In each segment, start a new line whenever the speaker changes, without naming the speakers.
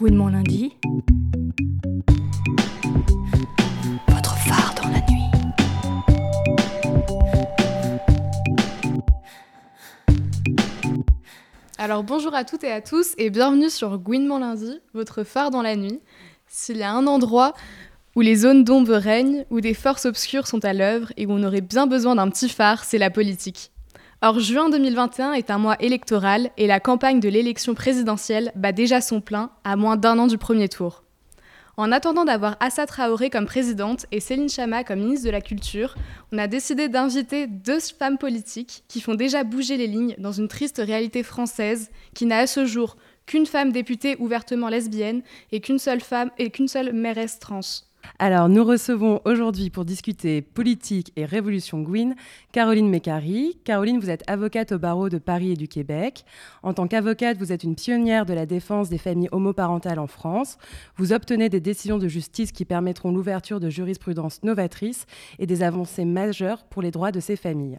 mon lundi. Votre phare dans la nuit.
Alors bonjour à toutes et à tous et bienvenue sur Gouinement lundi, votre phare dans la nuit. S'il y a un endroit où les zones d'ombre règnent, où des forces obscures sont à l'œuvre et où on aurait bien besoin d'un petit phare, c'est la politique. Or, juin 2021 est un mois électoral et la campagne de l'élection présidentielle bat déjà son plein à moins d'un an du premier tour. En attendant d'avoir Assa Traoré comme présidente et Céline Chama comme ministre de la Culture, on a décidé d'inviter deux femmes politiques qui font déjà bouger les lignes dans une triste réalité française qui n'a à ce jour qu'une femme députée ouvertement lesbienne et qu'une seule femme et qu'une seule mairesse trans.
Alors, nous recevons aujourd'hui pour discuter politique et révolution Gwyn Caroline Mécari. Caroline, vous êtes avocate au barreau de Paris et du Québec. En tant qu'avocate, vous êtes une pionnière de la défense des familles homoparentales en France. Vous obtenez des décisions de justice qui permettront l'ouverture de jurisprudence novatrice et des avancées majeures pour les droits de ces familles.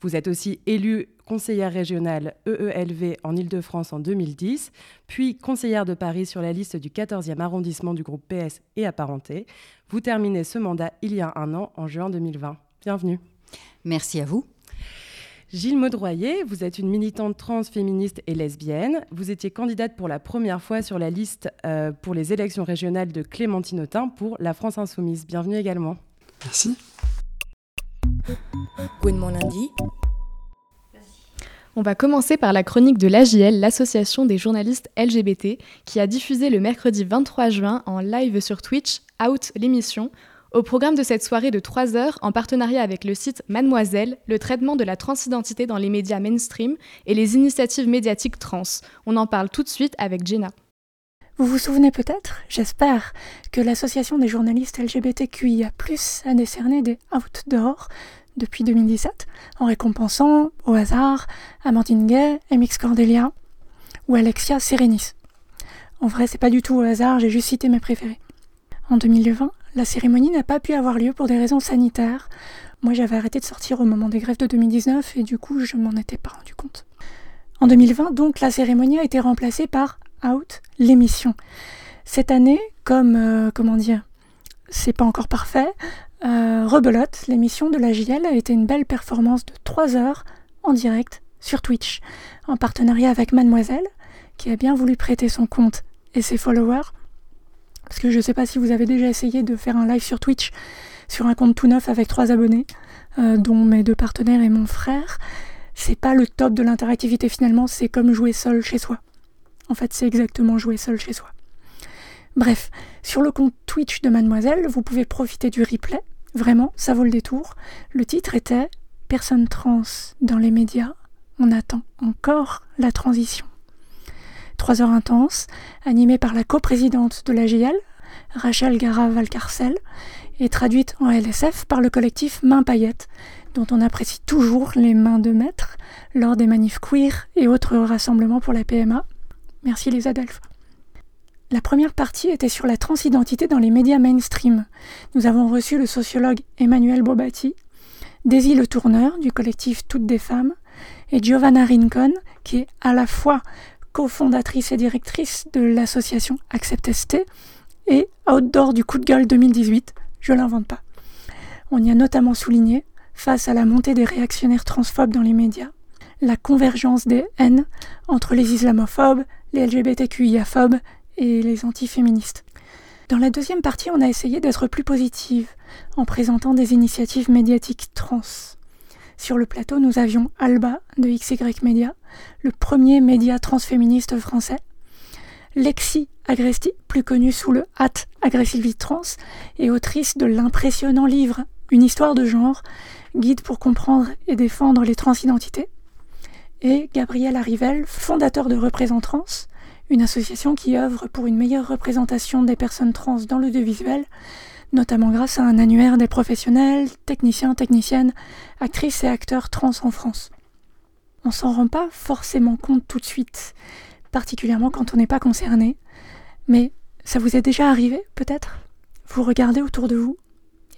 Vous êtes aussi élue conseillère régionale EELV en Ile-de-France en 2010, puis conseillère de Paris sur la liste du 14e arrondissement du groupe PS et apparenté. Vous terminez ce mandat il y a un an, en juin 2020. Bienvenue.
Merci à vous.
Gilles Maudroyer, vous êtes une militante trans, féministe et lesbienne. Vous étiez candidate pour la première fois sur la liste euh, pour les élections régionales de Clémentine Autain pour la France Insoumise. Bienvenue également.
Merci.
Gouinement lundi.
On va commencer par la chronique de l'AJL, l'association des journalistes LGBT, qui a diffusé le mercredi 23 juin en live sur Twitch Out l'émission. Au programme de cette soirée de 3 heures, en partenariat avec le site Mademoiselle, le traitement de la transidentité dans les médias mainstream et les initiatives médiatiques trans. On en parle tout de suite avec Jenna.
Vous vous souvenez peut-être, j'espère, que l'association des journalistes LGBTQIA+, a décerné des Outdoors depuis 2017, en récompensant, au hasard, Amandine Gay, MX Cordelia ou Alexia Serenis. En vrai, c'est pas du tout au hasard, j'ai juste cité mes préférés. En 2020, la cérémonie n'a pas pu avoir lieu pour des raisons sanitaires. Moi, j'avais arrêté de sortir au moment des grèves de 2019 et du coup, je m'en étais pas rendu compte. En 2020, donc, la cérémonie a été remplacée par Out, l'émission. Cette année, comme, euh, comment dire, c'est pas encore parfait, euh, Rebelote, l'émission de la JL, a été une belle performance de 3 heures en direct sur Twitch, en partenariat avec Mademoiselle, qui a bien voulu prêter son compte et ses followers. Parce que je ne sais pas si vous avez déjà essayé de faire un live sur Twitch sur un compte tout neuf avec trois abonnés, euh, dont mes deux partenaires et mon frère. C'est pas le top de l'interactivité finalement, c'est comme jouer seul chez soi. En fait, c'est exactement jouer seul chez soi. Bref, sur le compte Twitch de Mademoiselle, vous pouvez profiter du replay. Vraiment, ça vaut le détour. Le titre était Personne trans dans les médias. On attend encore la transition. Trois heures intenses, animées par la coprésidente de l'AGL, Rachel Gara-Valcarcel, et traduite en LSF par le collectif Main Paillette, dont on apprécie toujours les mains de maître lors des manifs queer et autres rassemblements pour la PMA. Merci les Adelphes. La première partie était sur la transidentité dans les médias mainstream. Nous avons reçu le sociologue Emmanuel Bobati, Daisy Le Tourneur du collectif Toutes des femmes et Giovanna Rincon, qui est à la fois cofondatrice et directrice de l'association Accept ST et outdoor du coup de gueule 2018. Je l'invente pas. On y a notamment souligné, face à la montée des réactionnaires transphobes dans les médias, la convergence des haines entre les islamophobes, les LGBTQIA-phobes et les antiféministes. Dans la deuxième partie, on a essayé d'être plus positive en présentant des initiatives médiatiques trans. Sur le plateau, nous avions Alba de XY Media, le premier média transféministe français, Lexi Agresti, plus connue sous le hat Aggressivity Trans, et autrice de l'impressionnant livre Une histoire de genre, guide pour comprendre et défendre les transidentités, et Gabriel Arrivel, fondateur de Trans, une association qui œuvre pour une meilleure représentation des personnes trans dans l'audiovisuel, notamment grâce à un annuaire des professionnels, techniciens, techniciennes, actrices et acteurs trans en France. On s'en rend pas forcément compte tout de suite, particulièrement quand on n'est pas concerné, mais ça vous est déjà arrivé peut-être? Vous regardez autour de vous,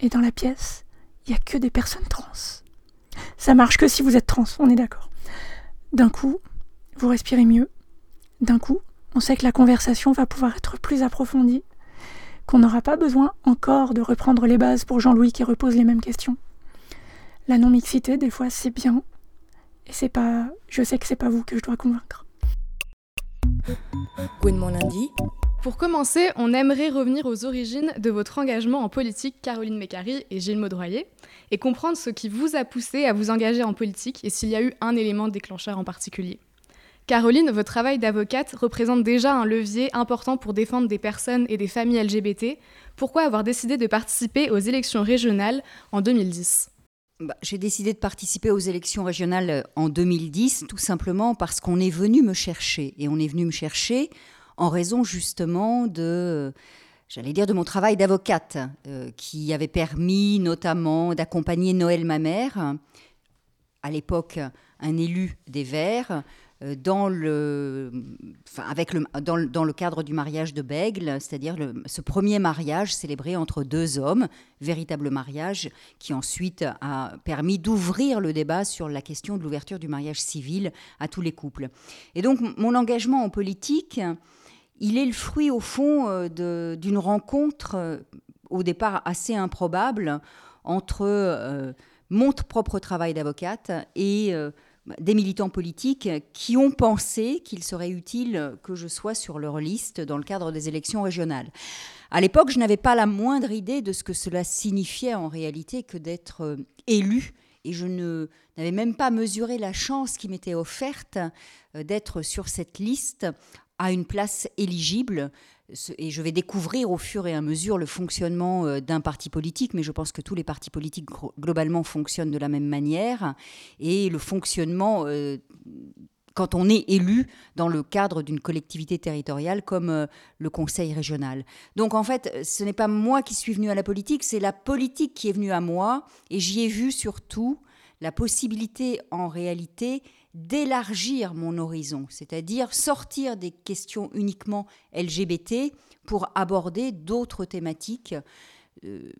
et dans la pièce, il n'y a que des personnes trans. Ça marche que si vous êtes trans, on est d'accord. D'un coup, vous respirez mieux. D'un coup, on sait que la conversation va pouvoir être plus approfondie, qu'on n'aura pas besoin encore de reprendre les bases pour Jean-Louis qui repose les mêmes questions. La non-mixité, des fois, c'est bien, et c'est pas. Je sais que c'est pas vous que je dois convaincre.
Lundi.
Pour commencer, on aimerait revenir aux origines de votre engagement en politique, Caroline Mécary et Gilles Maudroyer, et comprendre ce qui vous a poussé à vous engager en politique et s'il y a eu un élément déclencheur en particulier. Caroline, votre travail d'avocate représente déjà un levier important pour défendre des personnes et des familles LGBT. Pourquoi avoir décidé de participer aux élections régionales en 2010
bah, J'ai décidé de participer aux élections régionales en 2010 tout simplement parce qu'on est venu me chercher. Et on est venu me chercher en raison justement de, j'allais dire, de mon travail d'avocate, euh, qui avait permis notamment d'accompagner Noël ma mère, à l'époque un élu des Verts, euh, dans le, avec dans, le, cadre du mariage de Bègle, c'est-à-dire ce premier mariage célébré entre deux hommes, véritable mariage, qui ensuite a permis d'ouvrir le débat sur la question de l'ouverture du mariage civil à tous les couples. Et donc mon engagement en politique, il est le fruit, au fond, euh, d'une rencontre, euh, au départ assez improbable, entre euh, mon propre travail d'avocate et des militants politiques qui ont pensé qu'il serait utile que je sois sur leur liste dans le cadre des élections régionales. À l'époque, je n'avais pas la moindre idée de ce que cela signifiait en réalité que d'être élu et je n'avais même pas mesuré la chance qui m'était offerte d'être sur cette liste à une place éligible. Et je vais découvrir au fur et à mesure le fonctionnement euh, d'un parti politique, mais je pense que tous les partis politiques globalement fonctionnent de la même manière. Et le fonctionnement, euh, quand on est élu dans le cadre d'une collectivité territoriale comme euh, le conseil régional. Donc en fait, ce n'est pas moi qui suis venu à la politique, c'est la politique qui est venue à moi. Et j'y ai vu surtout la possibilité en réalité d'élargir mon horizon, c'est-à-dire sortir des questions uniquement LGBT pour aborder d'autres thématiques. Euh,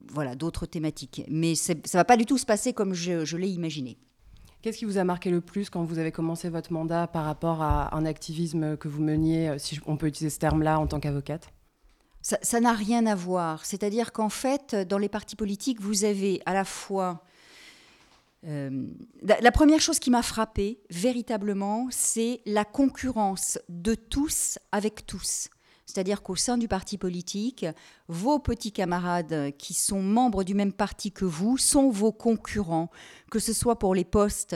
voilà, d'autres thématiques. Mais ça ne va pas du tout se passer comme je, l'ai imaginé.
Qu'est-ce qui vous a marqué le plus quand vous avez commencé votre mandat par rapport à un activisme que vous meniez, euh, si on peut utiliser ce terme-là, en tant qu'avocate?
Ça n'a rien à voir. C'est-à-dire qu'en fait, dans les partis politiques, vous avez à la fois euh, la première chose qui m'a frappée, véritablement, c'est la concurrence de tous avec tous. C'est-à-dire qu'au sein du parti politique, vos petits camarades qui sont membres du même parti que vous sont vos concurrents, que ce soit pour les postes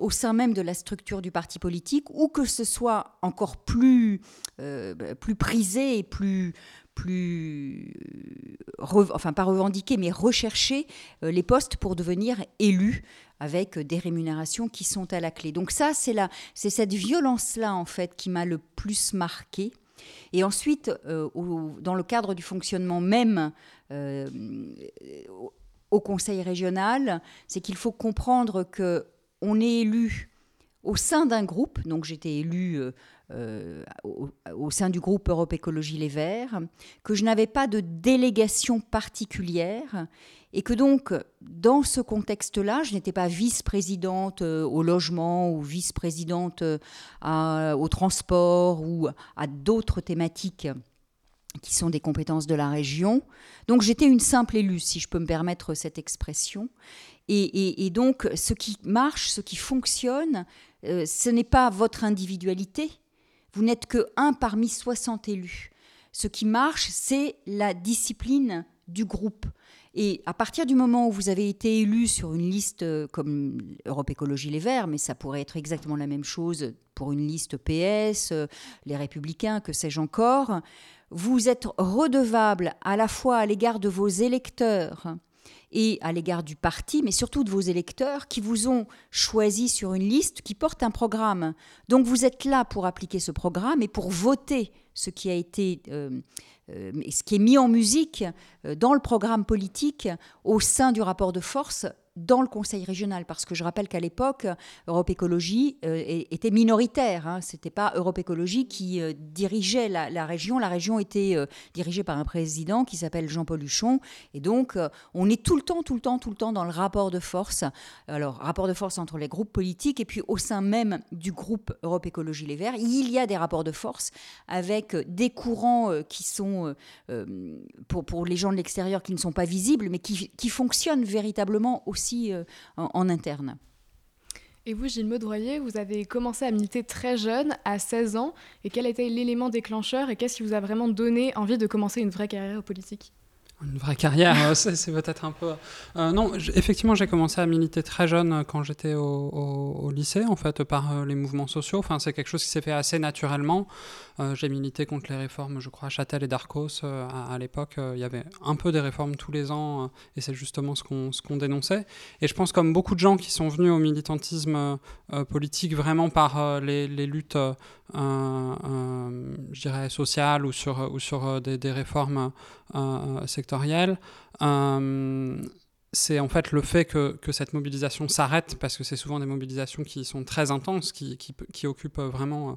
au sein même de la structure du parti politique ou que ce soit encore plus, euh, plus prisé et plus, plus, euh, enfin pas revendiquer, mais rechercher euh, les postes pour devenir élu avec des rémunérations qui sont à la clé. Donc ça, c'est c'est cette violence-là en fait qui m'a le plus marqué. Et ensuite, euh, dans le cadre du fonctionnement même au Conseil régional, c'est qu'il faut comprendre que on est élu au sein d'un groupe. Donc j'étais élu euh, au, sein du groupe Europe Écologie Les Verts, que je n'avais pas de délégation particulière et que donc dans ce contexte-là, je n'étais pas vice-présidente euh, au logement ou vice-présidente euh, au transport ou à d'autres thématiques qui sont des compétences de la région. Donc j'étais une simple élue, si je peux me permettre cette expression. Et, donc ce qui marche, ce qui fonctionne, ce n'est pas votre individualité, vous n'êtes que un parmi 60 élus. Ce qui marche, c'est la discipline du groupe. Et à partir du moment où vous avez été élu sur une liste euh, comme Europe Écologie Les Verts, mais ça pourrait être exactement la même chose pour une liste PS, euh, les Républicains, que sais-je encore, vous êtes redevable à la fois à l'égard de vos électeurs et à l'égard du parti, mais surtout de vos électeurs qui vous ont choisi sur une liste qui porte un programme. Donc vous êtes là pour appliquer ce programme et pour voter ce qui a été, euh, euh, ce qui est mis en musique euh, dans le programme politique au sein du rapport de force dans le Conseil régional, parce que je rappelle qu'à l'époque, Europe Écologie euh, était minoritaire. Hein. Ce n'était pas Europe Écologie qui euh, dirigeait la, région. La région était euh, dirigée par un président qui s'appelle Jean-Paul Huchon. Et donc, on est tout le temps, tout le temps, tout le temps dans le rapport de force. Alors, rapport de force entre les groupes politiques et puis au sein même du groupe Europe Écologie Les Verts, il y a des rapports de force avec des courants qui sont, pour, les gens de l'extérieur, qui ne sont pas visibles, mais qui, fonctionnent véritablement euh, en, interne.
Et vous, Gilles Maudroyer, vous avez commencé à militer très jeune, à 16 ans. Et quel était l'élément déclencheur et qu'est-ce qui vous a vraiment donné envie de commencer une vraie carrière politique?
Une vraie carrière, euh, c'est peut-être un peu. Euh, non, effectivement, j'ai commencé à militer très jeune euh, quand j'étais au, lycée, en fait, par les mouvements sociaux. Enfin, c'est quelque chose qui s'est fait assez naturellement. j'ai milité contre les réformes, je crois, à Châtel et Darcos. à, l'époque, il y avait un peu des réformes tous les ans, et c'est justement ce qu'on qu'on dénonçait. Et je pense, comme beaucoup de gens qui sont venus au militantisme politique vraiment par les, les, luttes, je dirais, sociales ou sur, ou sur des, des réformes sectorielles, euh, c'est en fait le fait que, cette mobilisation s'arrête, parce que c'est souvent des mobilisations qui sont très intenses, qui occupent vraiment euh,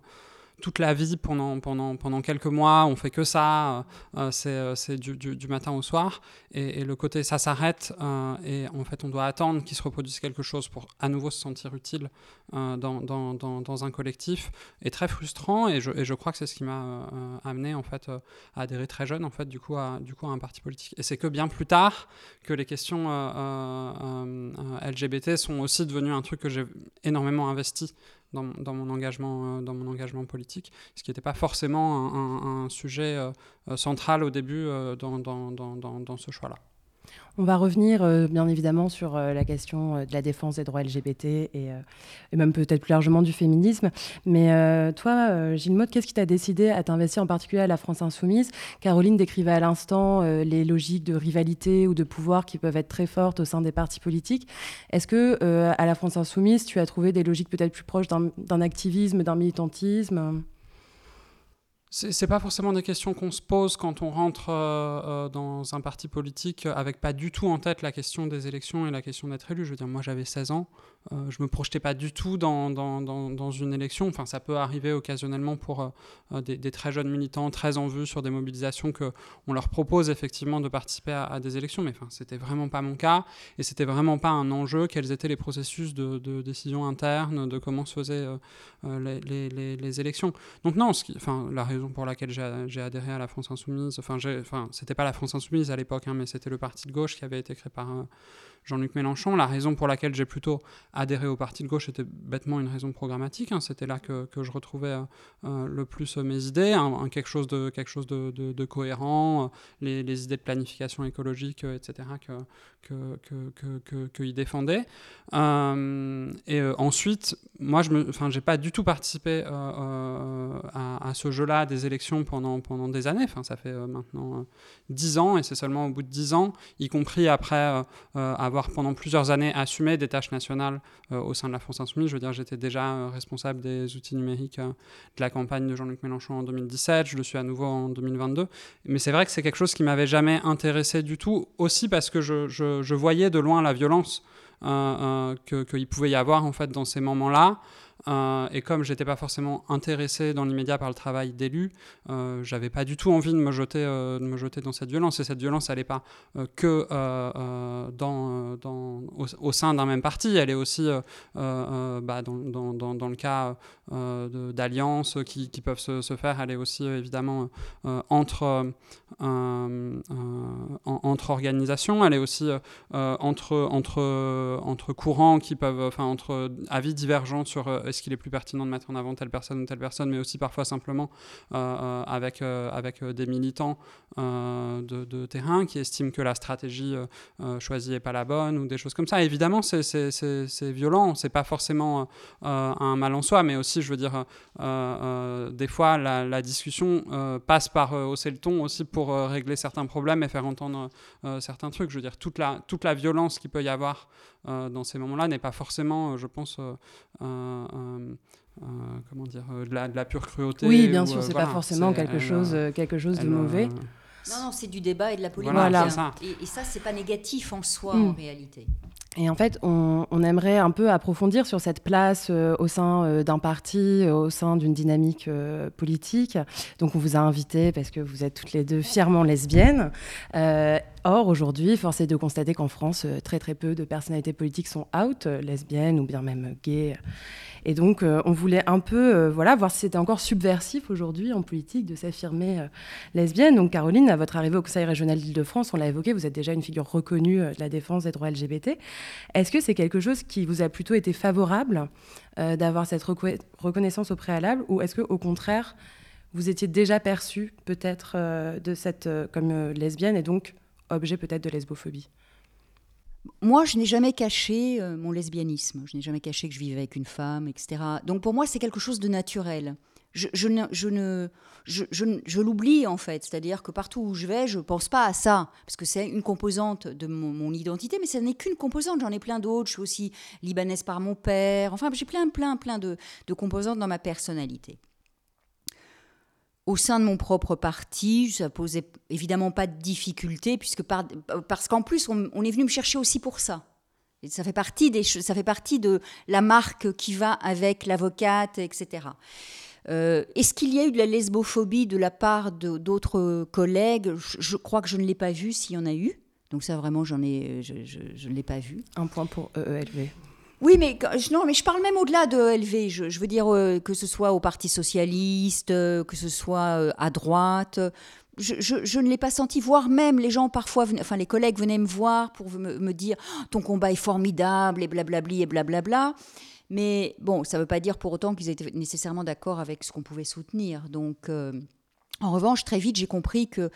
toute la vie pendant, pendant, pendant quelques mois, on fait que ça, euh, euh, c'est du, du, matin au soir, et, le côté ça s'arrête, euh, et en fait on doit attendre qu'il se reproduise quelque chose pour à nouveau se sentir utile dans, dans, dans, un collectif, est très frustrant, et je, et je crois que c'est ce qui m'a amené en fait à adhérer très jeune en fait du coup à, du coup à un parti politique. Et c'est que bien plus tard que les questions LGBT sont aussi devenues un truc que j'ai énormément investi dans, mon, engagement, euh, dans mon engagement politique, ce qui n'était pas forcément un, sujet euh, euh, central au début dans, ce choix-là.
On va revenir euh, bien évidemment sur euh, la question euh, de la défense des droits LGBT et, même peut-être plus largement du féminisme. Mais toi, Gilles Maud, qu'est-ce qui t'a décidé à t'investir en particulier à la France Insoumise? Caroline décrivait à l'instant les logiques de rivalité ou de pouvoir qui peuvent être très fortes au sein des partis politiques. Est-ce que à la France Insoumise, tu as trouvé des logiques peut-être plus proches d'un activisme, d'un militantisme?
C'est pas forcément des questions qu'on se pose quand on rentre euh, euh, dans un parti politique avec pas du tout en tête la question des élections et la question d'être élu. Je veux dire, moi j'avais 16 ans, euh, je me projetais pas du tout dans, dans, dans, une élection. Enfin, ça peut arriver occasionnellement pour des, très jeunes militants, très en vue sur des mobilisations qu'on leur propose effectivement de participer à, des élections. Mais enfin, c'était vraiment pas mon cas et c'était vraiment pas un enjeu. Quels étaient les processus de, décision interne, de comment se faisaient les, les, les, élections? Donc non, enfin, la raison pour laquelle j'ai adhéré à la France Insoumise. Enfin, enfin c'était pas la France Insoumise à l'époque, hein, mais c'était le parti de gauche qui avait été créé par euh, Jean-Luc Mélenchon. La raison pour laquelle j'ai plutôt adhéré au parti de gauche était bêtement une raison programmatique. Hein. C'était là que, je retrouvais euh, euh, le plus mes idées, quelque chose de, cohérent, les, les, idées de planification écologique, etc., que, que, que, défendait. et ensuite, moi, je n'ai pas du tout participé à, à, ce jeu-là des élections pendant, pendant des années. Ça fait euh, maintenant 10 euh, ans et c'est seulement au bout de 10 ans, y compris après euh, avoir pendant plusieurs années assumé des tâches nationales au sein de la France Insoumise. Je veux dire, j'étais déjà responsable des outils numériques de la campagne de Jean-Luc Mélenchon en 2017, je le suis à nouveau en 2022. Mais c'est vrai que c'est quelque chose qui m'avait jamais intéressé du tout, aussi parce que je, voyais de loin la violence qu'il pouvait y avoir en fait dans ces moments-là. Euh, et comme j'étais pas forcément intéressé dans l'immédiat par le travail d'élu, euh, j'avais pas du tout envie de me jeter, euh, de me jeter dans cette violence. Et cette violence, elle n'est pas euh, que au, sein d'un même parti, elle est aussi bah, dans, dans, dans, le cas d'alliances qui, qui, peuvent se, se, faire, elle est aussi évidemment entre, entre organisations, elle est aussi entre, entre, entre courants qui peuvent, enfin entre avis divergents sur est-ce qu'il est plus pertinent de mettre en avant telle personne ou telle personne, mais aussi parfois simplement euh, euh, avec, euh, avec des militants de, terrain qui estiment que la stratégie choisie n'est pas la bonne ou des choses comme ça. évidemment, c'est violent, c'est pas forcément un mal en soi, mais aussi, je veux dire, des fois, la, discussion passe par hausser le ton aussi pour régler certains problèmes et faire entendre certains trucs. Je veux dire, toute la, toute la violence qu'il peut y avoir dans ces moments-là n'est pas forcément, je pense, comment dire, de la, de, la, pure cruauté.
Oui, bien sûr, c'est pas forcément quelque chose, quelque chose de mauvais.
Non, non, c'est du débat et de la polémique. Voilà. Et, et, ça, c'est pas négatif en soi, en mm. réalité.
Et en fait, on, aimerait un peu approfondir sur cette place euh, au sein euh, d'un parti, euh, au sein d'une dynamique politique. Donc, on vous a invité parce que vous êtes toutes les deux fièrement lesbiennes. or, aujourd'hui, force est de constater qu'en France, très très peu de personnalités politiques sont out, lesbiennes ou bien même gays. Et donc, euh, on voulait un peu euh, voilà, voir si c'était encore subversif aujourd'hui en politique de s'affirmer euh, lesbienne. Donc, Caroline, à votre arrivée au Conseil régional d'Île-de-France, on l'a évoqué, vous êtes déjà une figure reconnue de la défense des droits LGBT. Est-ce que c'est quelque chose qui vous a plutôt été favorable d'avoir cette reconnaissance au préalable ou est-ce qu'au contraire, vous étiez déjà perçue peut-être comme lesbienne et donc objet peut-être de lesbophobie?
Moi, je n'ai jamais caché euh, mon lesbianisme. Je n'ai jamais caché que je vivais avec une femme, etc. Donc pour moi, c'est quelque chose de naturel. Je, je ne, je, ne, je, l'oublie en fait. C'est-à-dire que partout où je vais, je ne pense pas à ça. Parce que c'est une composante de mon, identité, mais ce n'est qu'une composante. J'en ai plein d'autres. Je suis aussi libanaise par mon père. Enfin, j'ai plein, plein, plein de composantes dans ma personnalité au sein de mon propre parti, ça posait évidemment pas de difficulté, puisque parce qu'en plus, on, est venu me chercher aussi pour ça. Ça fait partie des, ça fait partie de la marque qui va avec l'avocate, etc. Euh, est-ce qu'il y a eu de la lesbophobie de la part d'autres collègues? Je, crois que je ne l'ai pas vu s'il y en a eu. Donc ça vraiment, j'en ai, je, je ne l'ai pas vu.
Un point pour EELV.
Oui, mais non, mais je parle même au-delà de LV. Je, veux dire euh, que ce soit au Parti socialiste, euh, que ce soit euh, à droite. Je, ne l'ai pas senti, voire même les gens parfois, enfin les collègues venaient me voir pour me, dire oh, ton combat est formidable et blablabli et blablabla. Mais bon, ça ne veut pas dire pour autant qu'ils étaient nécessairement d'accord avec ce qu'on pouvait soutenir. Donc en revanche, très vite, j'ai compris que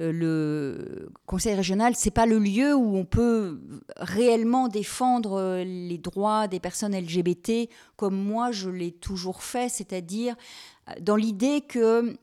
euh, le conseil régional, c'est pas le lieu où on peut réellement défendre euh, les droits des personnes LGBT comme moi je l'ai toujours fait, c'est-à-dire euh, dans l'idée que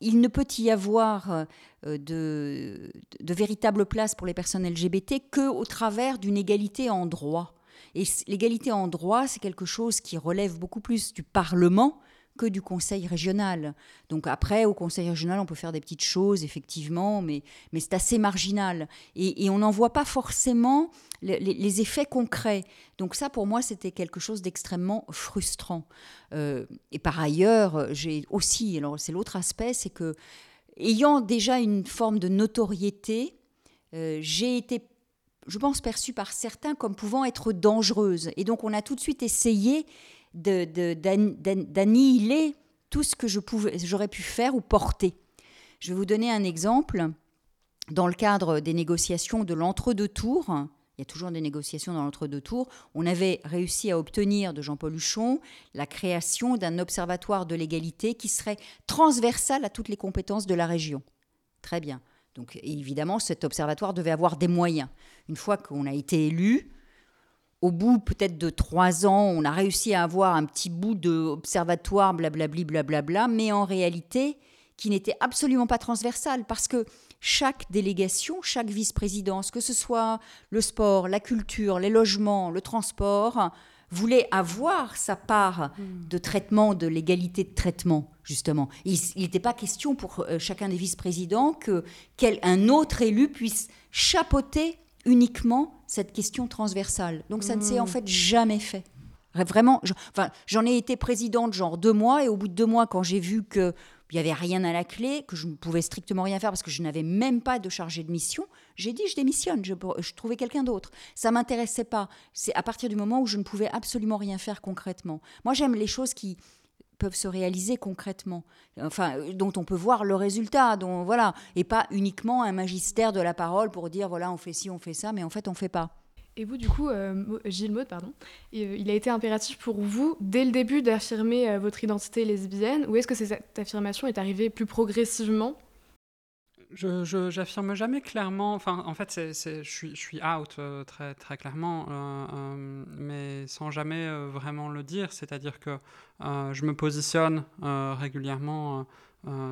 il ne peut y avoir de, véritable place pour les personnes LGBT que au travers d'une égalité en droit. Et l'égalité en droit, c'est quelque chose qui relève beaucoup plus du Parlement que du conseil régional. Donc après, au conseil régional, on peut faire des petites choses, effectivement, mais, mais c'est assez marginal. Et, on n'en voit pas forcément les, effets concrets. Donc ça, pour moi, c'était quelque chose d'extrêmement frustrant. Euh, et par ailleurs, j'ai aussi, alors c'est l'autre aspect, c'est que, ayant déjà une forme de notoriété, euh, j'ai été je pense, perçue par certains comme pouvant être dangereuse. Et donc, on a tout de suite essayé d'annihiler tout ce que j'aurais pu faire ou porter. Je vais vous donner un exemple. Dans le cadre des négociations de l'entre-deux tours, il y a toujours des négociations dans l'entre-deux tours, on avait réussi à obtenir de Jean-Paul Huchon la création d'un observatoire de l'égalité qui serait transversal à toutes les compétences de la région. Très bien. Donc évidemment, cet observatoire devait avoir des moyens. Une fois qu'on a été élu, au bout peut-être de trois ans, on a réussi à avoir un petit bout d'observatoire, blablabli, blablabla, mais en réalité, qui n'était absolument pas transversal, parce que chaque délégation, chaque vice-présidence, que ce soit le sport, la culture, les logements, le transport, voulait avoir sa part hmm. de traitement, de l'égalité de traitement, justement. Il n'était pas question pour euh, chacun des vice-présidents que qu'un autre élu puisse chapeauter uniquement cette question transversale. Donc ça ne s'est en hmm. fait jamais fait. Vraiment, enfin, j'en ai été présidente genre deux mois et au bout de deux mois, quand j'ai vu que il n'y avait rien à la clé, que je ne pouvais strictement rien faire parce que je n'avais même pas de chargé de mission, j'ai dit je démissionne, je, je trouvais quelqu'un d'autre. Ça m'intéressait pas. C'est à partir du moment où je ne pouvais absolument rien faire concrètement. Moi, j'aime les choses qui peuvent se réaliser concrètement, enfin, euh, dont on peut voir le résultat, dont, voilà, et pas uniquement un magistère de la parole pour dire, voilà, on fait ci, on fait ça, mais en fait, on fait pas.
Et vous, du coup, euh, Gilles pardon, euh, il a été impératif pour vous, dès le début, d'affirmer votre identité lesbienne, ou est-ce que cette affirmation est arrivée plus progressivement?
Je j'affirme jamais clairement. Enfin, en fait, c'est, je, suis, je suis out euh, très, très clairement, euh, euh, mais sans jamais vraiment le dire. C'est-à-dire que je me positionne régulièrement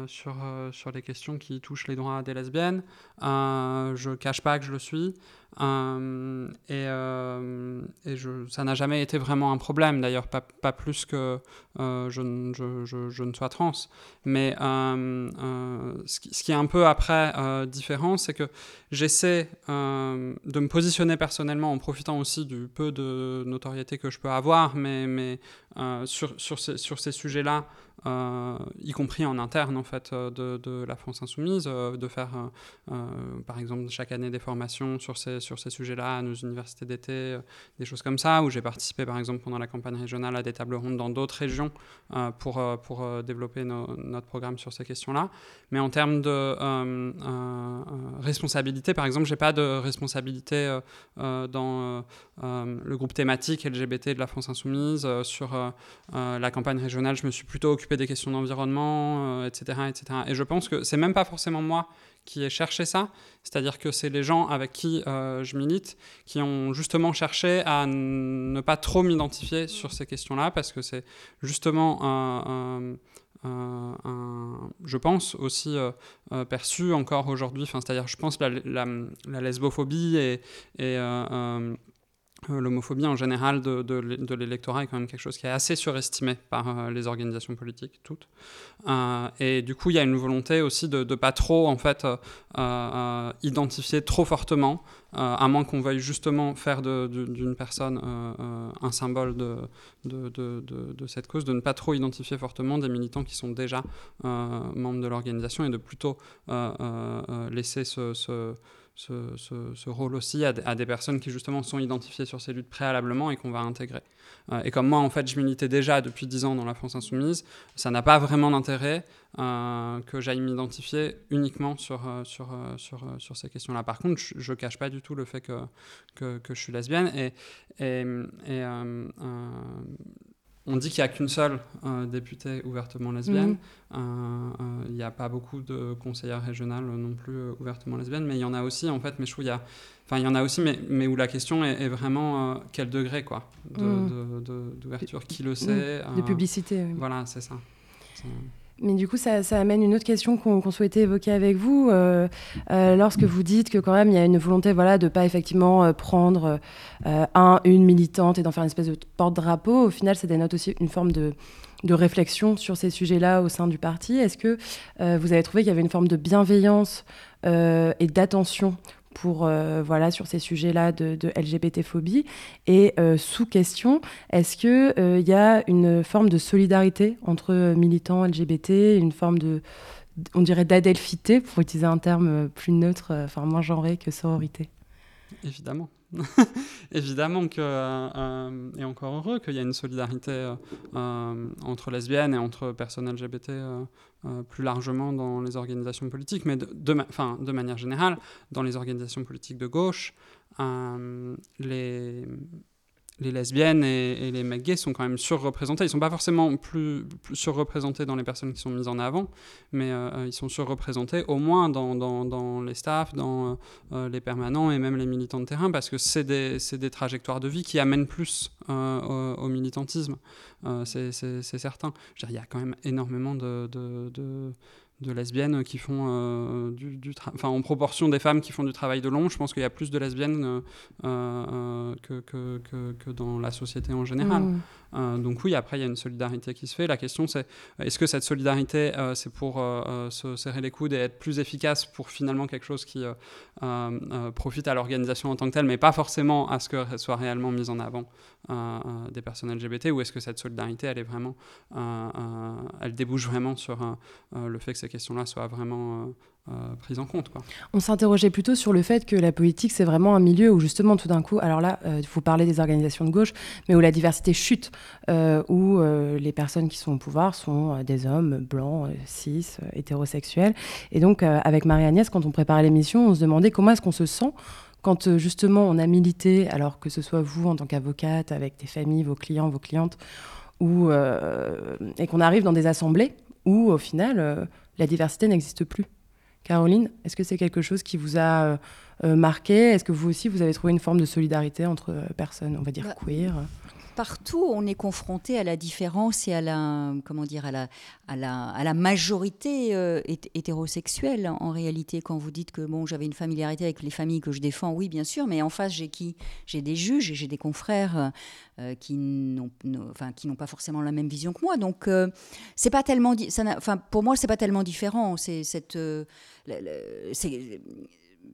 sur, sur les questions qui touchent les droits des lesbiennes. je cache pas que je le suis. Euh, et, euh, ça n'a jamais été vraiment un problème, d'ailleurs, pas, pas, plus que euh, je, je, je, ne sois trans. Mais ce qui, ce, qui, est un peu après différent, c'est que j'essaie de me positionner personnellement en profitant aussi du peu de notoriété que je peux avoir, mais, mais sur, sur, ces, sur ces sujets-là, y compris en interne en fait de, de la France insoumise, de faire par exemple chaque année des formations sur ces, sur ces sujets-là à nos universités d'été, des choses comme ça, où j'ai participé par exemple pendant la campagne régionale à des tables rondes dans d'autres régions pour, pour développer notre programme sur ces questions-là. Mais en termes de responsabilité, par exemple, j'ai pas de responsabilité dans le groupe thématique LGBT de la France insoumise. sur la campagne régionale, je me suis plutôt occupé des questions d'environnement, etc., euh, etc. Et je pense que c'est même pas forcément moi qui ai cherché ça, c'est-à-dire que c'est les gens avec qui euh, je milite qui ont justement cherché à ne pas trop m'identifier sur ces questions-là, parce que c'est justement un, je pense aussi euh, perçu encore aujourd'hui, enfin, c'est-à-dire je pense la, la, lesbophobie et, et euh, l'homophobie en général de, de, l'électorat est quand même quelque chose qui est assez surestimé par euh, les organisations politiques toutes. Euh, et du coup, il y a une volonté aussi de ne pas trop en fait identifier trop fortement, à moins qu'on veuille justement faire d'une personne un symbole de, de, cette cause, de ne pas trop identifier fortement des militants qui sont déjà membres de l'organisation et de plutôt laisser ce, ce, rôle aussi à, des personnes qui justement sont identifiées sur ces luttes préalablement et qu'on va intégrer. Euh, et comme moi, en fait, je militais déjà depuis 10 ans dans la France insoumise, ça n'a pas vraiment d'intérêt euh, que j'aille m'identifier uniquement sur, euh, sur, sur, sur, ces questions-là. Par contre, je ne cache pas du tout le fait que, que, je suis lesbienne et on dit qu'il n'y a qu'une seule euh, députée ouvertement lesbienne. Mhm. Euh, euh, il n'y a pas beaucoup de conseillères régionales non plus ouvertement lesbiennes, mais il y en a aussi, en fait, mais je trouve il y a... Enfin, il y en a aussi, mais, mais où la question est, vraiment quel degré, quoi, mhm. d'ouverture, de, qui le sait.
De publicité.
Voilà, c'est ça.
Mais du coup, ça, amène une autre question qu'on souhaitait évoquer avec vous. Euh, euh, lorsque vous dites que quand même, il y a une volonté voilà, de ne pas effectivement euh, prendre un, une militante et d'en faire une espèce de porte-drapeau, au final, ça dénote aussi une forme de, de réflexion sur ces sujets-là au sein du parti. Est-ce que vous avez trouvé qu'il y avait une forme de bienveillance et d'attention pour euh, voilà sur ces sujets-là de, LGBT-phobie et euh, sous question est-ce que il euh, y a une forme de solidarité entre militants LGBT une forme de on dirait d'adelphité pour utiliser un terme plus neutre enfin moins genré que sororité?
Évidemment évidemment que, euh, et encore heureux qu'il y a une solidarité euh, entre lesbiennes et entre personnes LGBT euh, plus largement dans les organisations politiques, mais de, de, de manière générale, dans les organisations politiques de gauche, les, les lesbiennes et, les mecs gays sont quand même surreprésentés. Ils sont pas forcément plus, surreprésentés dans les personnes qui sont mises en avant, mais euh, euh, ils sont surreprésentés au moins dans, les staffs, dans euh, les permanents et même les militants de terrain, parce que c'est des, des, trajectoires de vie qui amènent plus au, militantisme. c'est certain. Il y a quand même énormément de lesbiennes qui font euh, du, du enfin en proportion des femmes qui font du travail de long, je pense qu'il y a plus de lesbiennes euh, euh, que, que, que, dans la société en général. Mmh. Euh, donc oui, après, il y a une solidarité qui se fait. La question, c'est est-ce que cette solidarité, euh, c'est pour euh, se serrer les coudes et être plus efficace pour finalement quelque chose qui profite à l'organisation en tant que telle, mais pas forcément à ce que soit réellement mis en avant des personnes LGBT, ou est-ce que cette solidarité, elle est vraiment, elle débouche vraiment sur le fait que ces questions-là soient vraiment euh, prise en compte.
On s'interrogeait plutôt sur le fait que la politique, c'est vraiment un milieu où justement tout d'un coup, alors là, il euh, faut parler des organisations de gauche, mais où la diversité chute, euh, où les personnes qui sont au pouvoir sont des hommes blancs, cis, hétérosexuels. Et donc, avec Marie-Agnès, quand on préparait l'émission, on se demandait comment est-ce qu'on se sent quand justement on a milité, alors que ce soit vous en tant qu'avocate, avec des familles, vos clients, vos clientes, et qu'on arrive dans des assemblées où au final, la diversité n'existe plus. Caroline, est-ce que c'est quelque chose qui vous a euh, euh, marqué? Est-ce que vous aussi, vous avez trouvé une forme de solidarité entre euh, personnes, on va dire, bah, queer?
Partout, on est confronté à la différence et à la, comment dire, à la, à la, majorité euh, hétérosexuelle. En réalité, quand vous dites que bon, j'avais une familiarité avec les familles que je défends, oui, bien sûr, mais en face, j'ai qui? J'ai des juges et j'ai des confrères euh, qui n'ont, enfin, pas forcément la même vision que moi. Donc, euh, c'est pas tellement, enfin, pour moi, c'est pas tellement différent. C'est cette,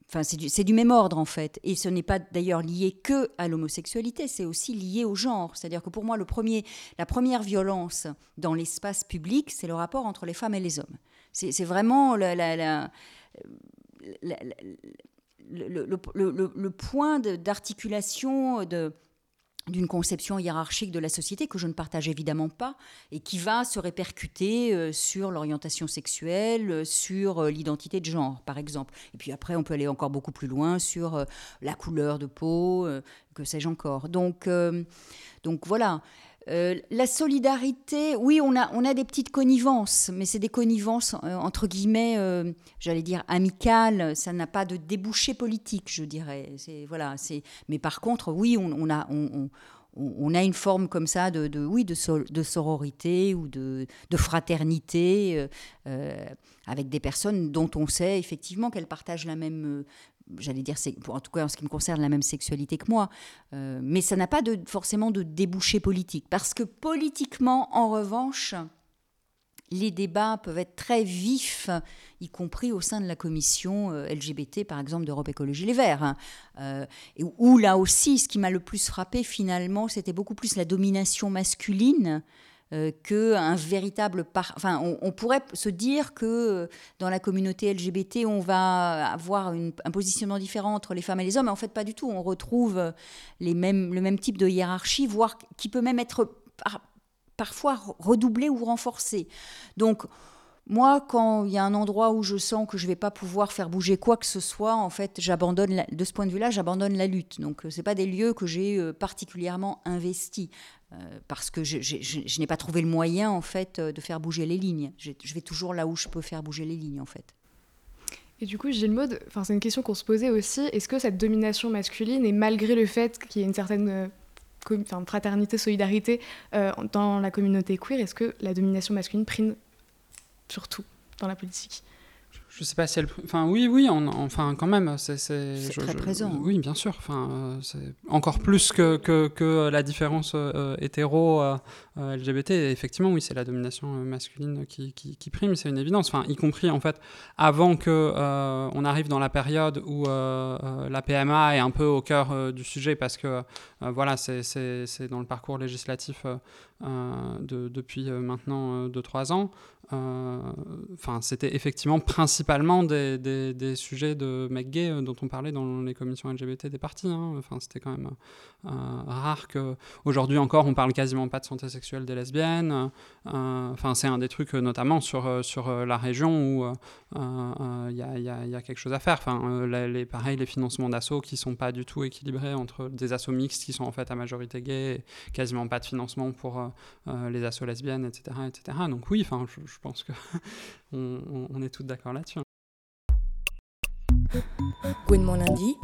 Enfin, c'est du, même ordre en fait. Et ce n'est pas d'ailleurs lié que à l'homosexualité, c'est aussi lié au genre. C'est-à-dire que pour moi, la première violence dans l'espace public, c'est le rapport entre les femmes et les hommes. C'est vraiment le, point d'articulation de, d'une conception hiérarchique de la société que je ne partage évidemment pas et qui va se répercuter euh, sur l'orientation sexuelle, euh, sur euh, l'identité de genre, par exemple. Et puis après, on peut aller encore beaucoup plus loin sur la couleur de peau, que sais-je encore. Donc, donc voilà. Euh, la solidarité, oui, on a, on a des petites connivences, mais c'est des connivences euh, entre guillemets, euh, j'allais dire amicales. Ça n'a pas de débouché politique, je dirais. C'est voilà. Mais par contre, oui, on, a, on, a une forme comme ça de, oui, de, sororité ou de fraternité avec des personnes dont on sait effectivement qu'elles partagent la même j'allais dire, en tout cas en ce qui me concerne, la même sexualité que moi. Euh, mais ça n'a pas forcément de débouché politique. Parce que politiquement, en revanche, les débats peuvent être très vifs, y compris au sein de la commission euh, LGBT, par exemple, d'Europe Écologie Les Verts. Hein. Euh, où là aussi, ce qui m'a le plus frappé finalement, c'était beaucoup plus la domination masculine euh, qu'un véritable... Enfin, on, pourrait se dire que euh, dans la communauté LGBT, on va avoir un positionnement différent entre les femmes et les hommes, mais en fait pas du tout. On retrouve euh, les mêmes, le même type de hiérarchie, voire qui peut même être parfois redoublé ou renforcé. Donc, moi, quand il y a un endroit où je sens que je ne vais pas pouvoir faire bouger quoi que ce soit, en fait, j'abandonne, de ce point de vue-là, j'abandonne la lutte. Donc, ce pas des lieux que j'ai particulièrement investis. Euh, parce que je, n'ai pas trouvé le moyen en fait euh, de faire bouger les lignes. Je, vais toujours là où je peux faire bouger les lignes en fait.
Et du coup, Gilles Maud, c'est une question qu'on se posait aussi. Est-ce que cette domination masculine, et malgré le fait qu'il y ait une certaine euh, fraternité, solidarité dans la communauté queer, est-ce que la domination masculine prime surtout dans la politique?
Je sais pas si elle. Enfin, oui, oui, enfin, quand même. C'est
très présent.
oui, bien sûr. Enfin, euh, encore plus que, que, que la différence euh, hétéro euh, LGBT. effectivement, oui, c'est la domination masculine qui, qui, prime, c'est une évidence. Enfin, y compris, en fait, avant que on arrive dans la période où la PMA est un peu au cœur du sujet, parce que, voilà, c'est dans le parcours législatif de, depuis maintenant 2-3 ans. Euh, enfin, c'était effectivement principalement des, des, sujets de mecs gays euh, dont on parlait dans les commissions LGBT des partis. Hein. C'était quand même euh, rare que aujourd'hui encore on parle quasiment pas de santé sexuelle des lesbiennes. Enfin, c'est un des trucs notamment sur sur la région où il y a, y, a, quelque chose à faire. Enfin, les, pareil, les financements d'assauts qui sont pas du tout équilibrés entre des assos mixtes qui sont en fait à majorité gay, quasiment pas de financement pour les assos lesbiennes, etc., etc. Donc oui, enfin, je pense qu'on on est tous d'accord là-dessus.
Lundi.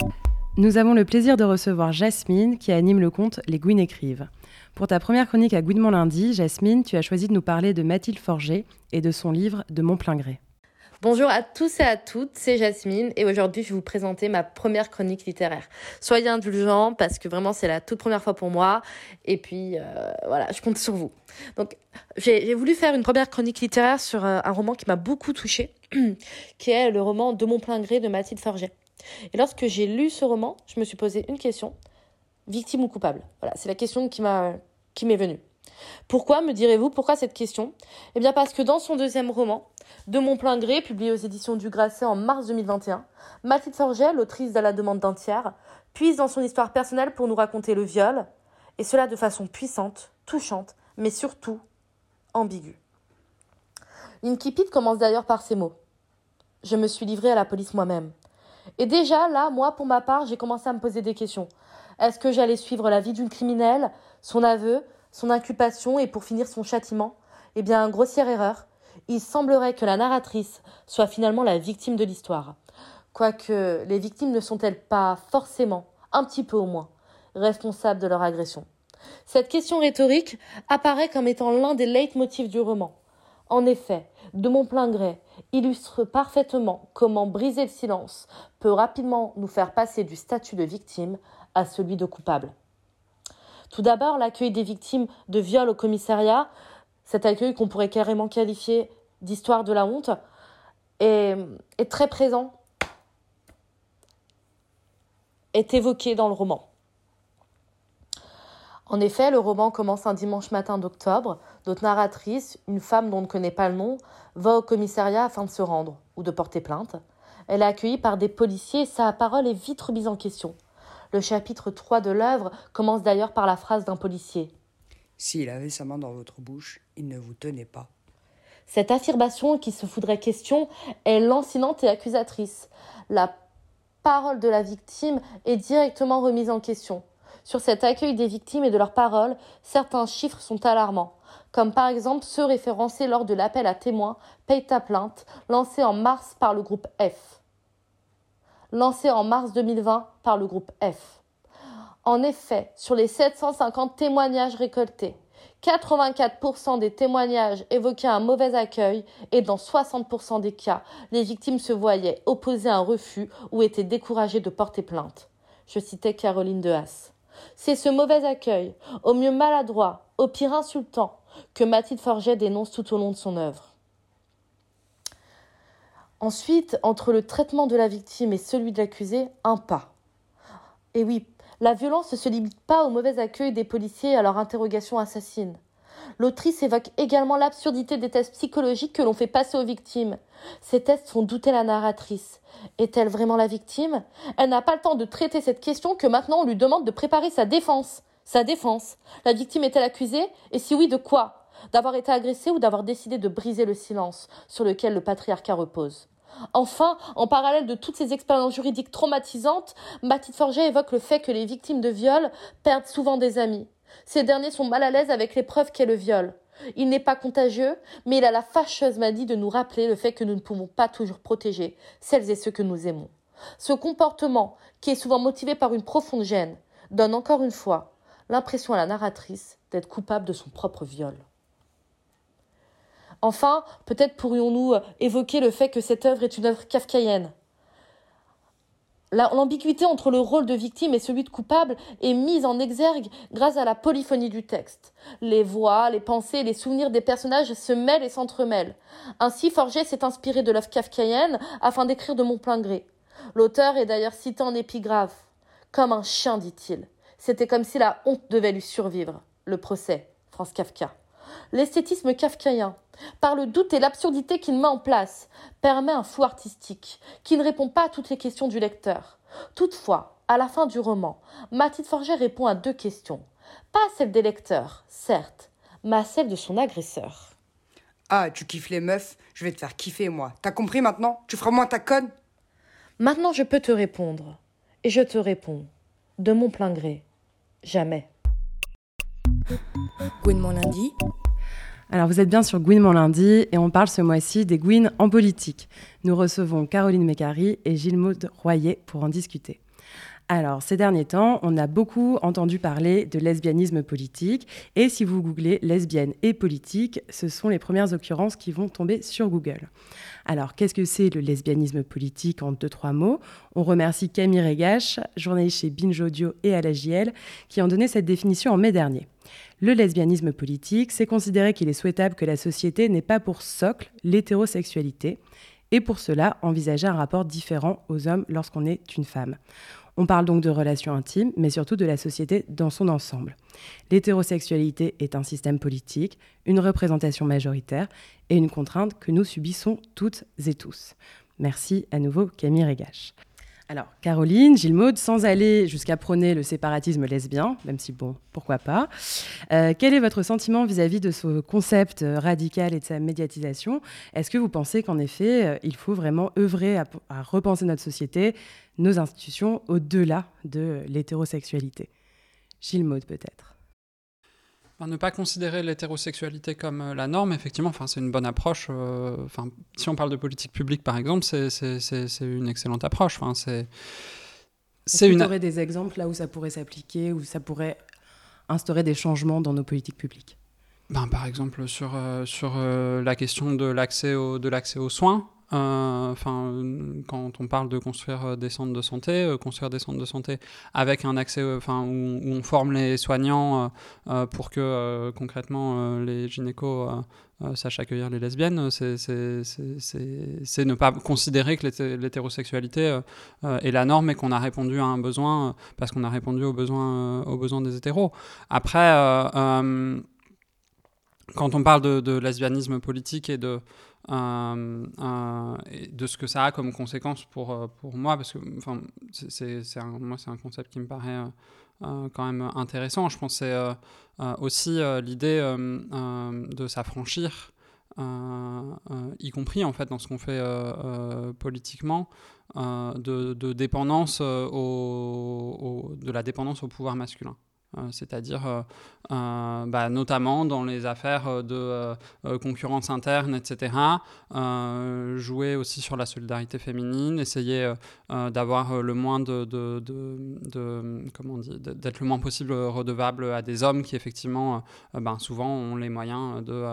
Nous avons le plaisir de recevoir Jasmine qui anime le compte Les Gwyn écrivent. Pour ta première chronique à Gouinement lundi, Jasmine, tu as choisi de nous parler de Mathilde Forger et de son livre De mon plein gré.
Bonjour à tous et à toutes, c'est Jasmine et aujourd'hui je vais vous présenter ma première chronique littéraire. Soyez indulgents parce que vraiment c'est la toute première fois pour moi et puis euh, voilà, je compte sur vous. Donc j'ai voulu faire une première chronique littéraire sur euh, un roman qui m'a beaucoup touchée, qui est le roman De mon plein gré de Mathilde Forget. Et lorsque j'ai lu ce roman, je me suis posé une question, victime ou coupable? Voilà, c'est la question qui m'est venue. Pourquoi, me direz-vous, pourquoi cette question? Eh bien parce que dans son deuxième roman, De mon plein gré, publié aux éditions du Grasset en mars 2021, Mathilde Forget, l'autrice de La demande d'entière, puise dans son histoire personnelle pour nous raconter le viol, et cela de façon puissante, touchante, mais surtout ambiguë. L'incipit commence d'ailleurs par ces mots. Je me suis livrée à la police moi-même. Et déjà, là, moi, pour ma part, j'ai commencé à me poser des questions. Est-ce que j'allais suivre la vie d'une criminelle, son aveu, son inculpation et pour finir son châtiment Eh bien, grossière erreur. Il semblerait que la narratrice soit finalement la victime de l'histoire. Quoique les victimes ne sont-elles pas forcément, un petit peu au moins, responsables de leur agression? Cette question rhétorique apparaît comme étant l'un des leitmotifs du roman. En effet, de mon plein gré, illustre parfaitement comment briser le silence peut rapidement nous faire passer du statut de victime à celui de coupable. Tout d'abord, l'accueil des victimes de viol au commissariat, cet accueil qu'on pourrait carrément qualifier d'histoire de la honte, est, est très présent, est évoqué dans le roman. En effet, le roman commence un dimanche matin d'octobre. Notre narratrice, une femme dont on ne connaît pas le nom, va au commissariat afin de se rendre ou de porter plainte. Elle est accueillie par des policiers et sa parole est vite remise en question. Le chapitre 3 de l'œuvre commence d'ailleurs par la phrase d'un policier.
S'il avait sa main dans votre bouche, il ne vous tenait pas.
Cette affirmation qui se foudrait question est lancinante et accusatrice. La parole de la victime est directement remise en question. Sur cet accueil des victimes et de leurs paroles, certains chiffres sont alarmants, comme par exemple ceux référencés lors de l'appel à témoins Paye ta plainte, lancé en mars par le groupe F. Lancé en mars 2020 par le groupe F. En effet, sur les 750 témoignages récoltés, 84% des témoignages évoquaient un mauvais accueil et dans 60% des cas, les victimes se voyaient opposer un refus ou étaient découragées de porter plainte. Je citais Caroline Dehas. C'est ce mauvais accueil, au mieux maladroit, au pire insultant, que Mathilde Forget dénonce tout au long de son œuvre. Ensuite, entre le traitement de la victime et celui de l'accusé, un pas. Et oui, la violence ne se limite pas au mauvais accueil des policiers et à leur interrogation assassine. L'autrice évoque également l'absurdité des tests psychologiques que l'on fait passer aux victimes. Ces tests font douter la narratrice. Est-elle vraiment la victime? Elle n'a pas le temps de traiter cette question que maintenant on lui demande de préparer sa défense. Sa défense. La victime est-elle accusée? Et si oui, de quoi? D'avoir été agressée ou d'avoir décidé de briser le silence sur lequel le patriarcat repose Enfin, en parallèle de toutes ces expériences juridiques traumatisantes, Mathilde Forget évoque le fait que les victimes de viol perdent souvent des amis. Ces derniers sont mal à l'aise avec l'épreuve qu'est le viol. Il n'est pas contagieux, mais il a la fâcheuse manie de nous rappeler le fait que nous ne pouvons pas toujours protéger celles et ceux que nous aimons. Ce comportement, qui est souvent motivé par une profonde gêne, donne encore une fois l'impression à la narratrice d'être coupable de son propre viol. Enfin, peut-être pourrions-nous évoquer le fait que cette œuvre est une œuvre kafkaïenne, L'ambiguïté entre le rôle de victime et celui de coupable est mise en exergue grâce à la polyphonie du texte. Les voix, les pensées, les souvenirs des personnages se mêlent et s'entremêlent. Ainsi, Forget s'est inspiré de l'œuvre kafkaïenne afin d'écrire de mon plein gré. L'auteur est d'ailleurs cité en épigraphe. Comme un chien, dit-il. C'était comme si la honte devait lui survivre. Le procès, France Kafka. L'esthétisme kafkaïen, par le doute et l'absurdité qu'il met en place, permet un flou artistique qui ne répond pas à toutes les questions du lecteur. Toutefois, à la fin du roman, Mathilde Forget répond à deux questions. Pas à celle des lecteurs, certes, mais à celle de son agresseur.
Ah, tu kiffes les meufs, je vais te faire kiffer moi. T'as compris maintenant? Tu feras moins ta conne?
Maintenant je peux te répondre. Et je te réponds. De mon plein gré. Jamais.
Gouinement lundi.
Alors vous êtes bien sur Gouinement lundi et on parle ce mois-ci des Gouines en politique. Nous recevons Caroline Mécari et Gilles Maud Royer pour en discuter. Alors, ces derniers temps, on a beaucoup entendu parler de lesbianisme politique. Et si vous googlez lesbienne et politique, ce sont les premières occurrences qui vont tomber sur Google. Alors, qu'est-ce que c'est le lesbianisme politique en deux, trois mots? On remercie Camille Regache, journaliste chez Binge Audio et à la JL, qui ont donné cette définition en mai dernier. Le lesbianisme politique, c'est considérer qu'il est souhaitable que la société n'ait pas pour socle l'hétérosexualité et pour cela envisager un rapport différent aux hommes lorsqu'on est une femme. On parle donc de relations intimes, mais surtout de la société dans son ensemble. L'hétérosexualité est un système politique, une représentation majoritaire et une contrainte que nous subissons toutes et tous. Merci à nouveau Camille Regache. Alors, Caroline, Gilles Maud, sans aller jusqu'à prôner le séparatisme lesbien, même si bon, pourquoi pas, euh, quel est votre sentiment vis-à-vis de ce concept euh, radical et de sa médiatisation? Est-ce que vous pensez qu'en effet, euh, il faut vraiment œuvrer à, à repenser notre société, nos institutions, au-delà de l'hétérosexualité? Gilles Maud, peut-être
ne pas considérer l'hétérosexualité comme euh, la norme, effectivement, enfin, c'est une bonne approche. Euh, enfin, si on parle de politique publique, par exemple, c'est une excellente approche. Enfin, c'est
c'est une. aurait des exemples là où ça pourrait s'appliquer, où ça pourrait instaurer des changements dans nos politiques publiques?
Ben, Par exemple, sur, sur la question de l'accès aux soins. Euh, enfin, quand on parle de construire euh, des centres de santé, euh, construire des centres de santé avec un accès, enfin, où, on forme les soignants pour que concrètement les gynécos sachent accueillir les lesbiennes, c'est ne pas considérer que l'hétérosexualité est la norme et qu'on a répondu à un besoin parce qu'on a répondu aux besoins, aux besoins des hétéros. Après, quand on parle de, de lesbianisme politique et de euh, euh, de ce que ça a comme conséquence pour, euh, pour moi, parce que c'est, un, moi, c'est un concept qui me paraît quand même intéressant. Je c'est aussi l'idée de s'affranchir, y compris en fait dans ce qu'on fait politiquement, de, dépendance au, de la dépendance au pouvoir masculin. C'est-à-dire euh, bah, notamment dans les affaires euh, de euh, concurrence interne, etc. jouer aussi sur la solidarité féminine, essayer d'avoir le moins de, de, de, d'être le moins possible redevable à des hommes qui effectivement, ben, souvent ont les moyens de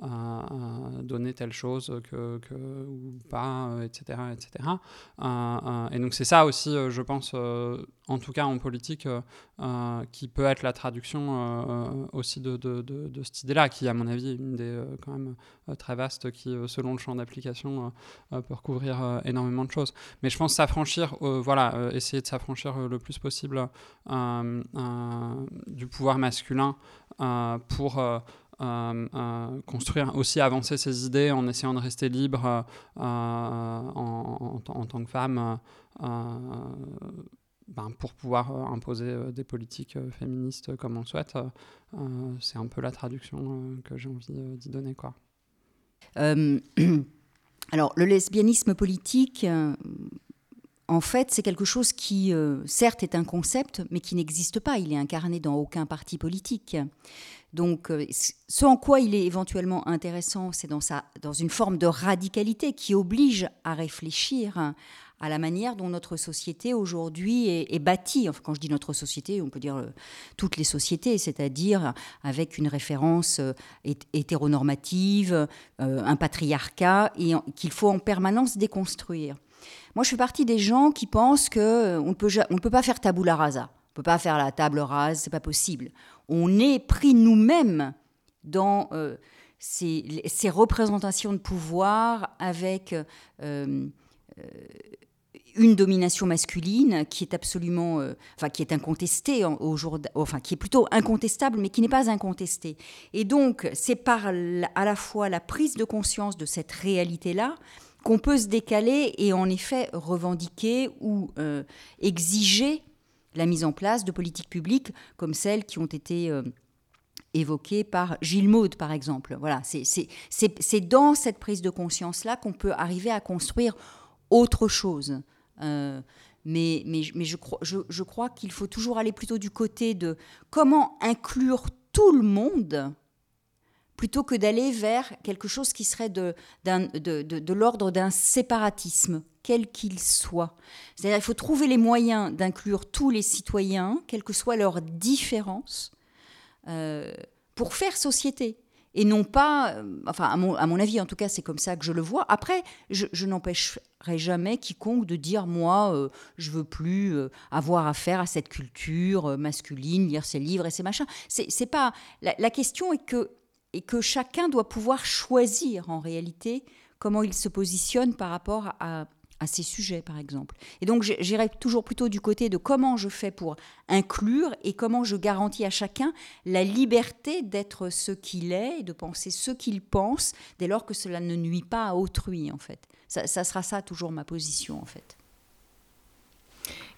donner telle chose que, que ou pas, etc., etc. et donc c'est ça aussi, je pense, en tout cas en politique, qui peut être la traduction euh, aussi de, de, de, cette idée-là, qui, à mon avis, est une euh, quand même euh, très vaste, qui, selon le champ d'application, peut recouvrir énormément de choses. Mais je pense s'affranchir, voilà, essayer de s'affranchir le plus possible du pouvoir masculin pour construire aussi avancer ses idées en essayant de rester libre en, en, tant que femme ben, pour pouvoir euh, imposer euh, des politiques euh, féministes comme on le souhaite, c'est un peu la traduction que j'ai envie d'y donner. Quoi.
alors, le lesbianisme politique, en fait, c'est quelque chose qui, certes, est un concept, mais qui n'existe pas. Il est incarné dans aucun parti politique. Donc, ce en quoi il est éventuellement intéressant, c'est dans, dans une forme de radicalité qui oblige à réfléchir à la manière dont notre société aujourd'hui est, bâtie. Enfin, quand je dis notre société, on peut dire euh, toutes les sociétés, c'est-à-dire avec une référence euh, hétéronormative, euh, un patriarcat, et qu'il faut en permanence déconstruire. Moi, je fais partie des gens qui pensent qu'on ne peut, pas faire tabula rasa. On ne peut pas faire la table rase, c'est pas possible. On est pris nous-mêmes dans ces, ces, représentations de pouvoir avec une domination masculine qui est absolument, euh, enfin qui est incontestée au jour, enfin qui est plutôt incontestable, mais qui n'est pas incontestée. Et donc c'est par à la fois la prise de conscience de cette réalité-là qu'on peut se décaler et en effet revendiquer ou euh, exiger la mise en place de politiques publiques comme celles qui ont été euh, évoquées par Gilles Maud, par exemple. Voilà, c'est dans cette prise de conscience-là qu'on peut arriver à construire autre chose. Euh, mais, je, crois, qu'il faut toujours aller plutôt du côté de comment inclure tout le monde plutôt que d'aller vers quelque chose qui serait de l'ordre d'un séparatisme, quel qu'il soit. C'est-à-dire qu'il faut trouver les moyens d'inclure tous les citoyens, quelles que soient leurs différences, euh, pour faire société et non pas, euh, enfin à mon, avis en tout cas c'est comme ça que je le vois. Après, je, n'empêcherai jamais quiconque de dire moi euh, je veux plus euh, avoir affaire à cette culture masculine, lire ces livres et ces machins. C'est, pas la, la, question est que et que chacun doit pouvoir choisir en réalité comment il se positionne par rapport à, à ces sujets, par exemple. Et donc, j'irai toujours plutôt du côté de comment je fais pour inclure et comment je garantis à chacun la liberté d'être ce qu'il est et de penser ce qu'il pense, dès lors que cela ne nuit pas à autrui, en fait. Ça, ça sera ça toujours ma position, en fait.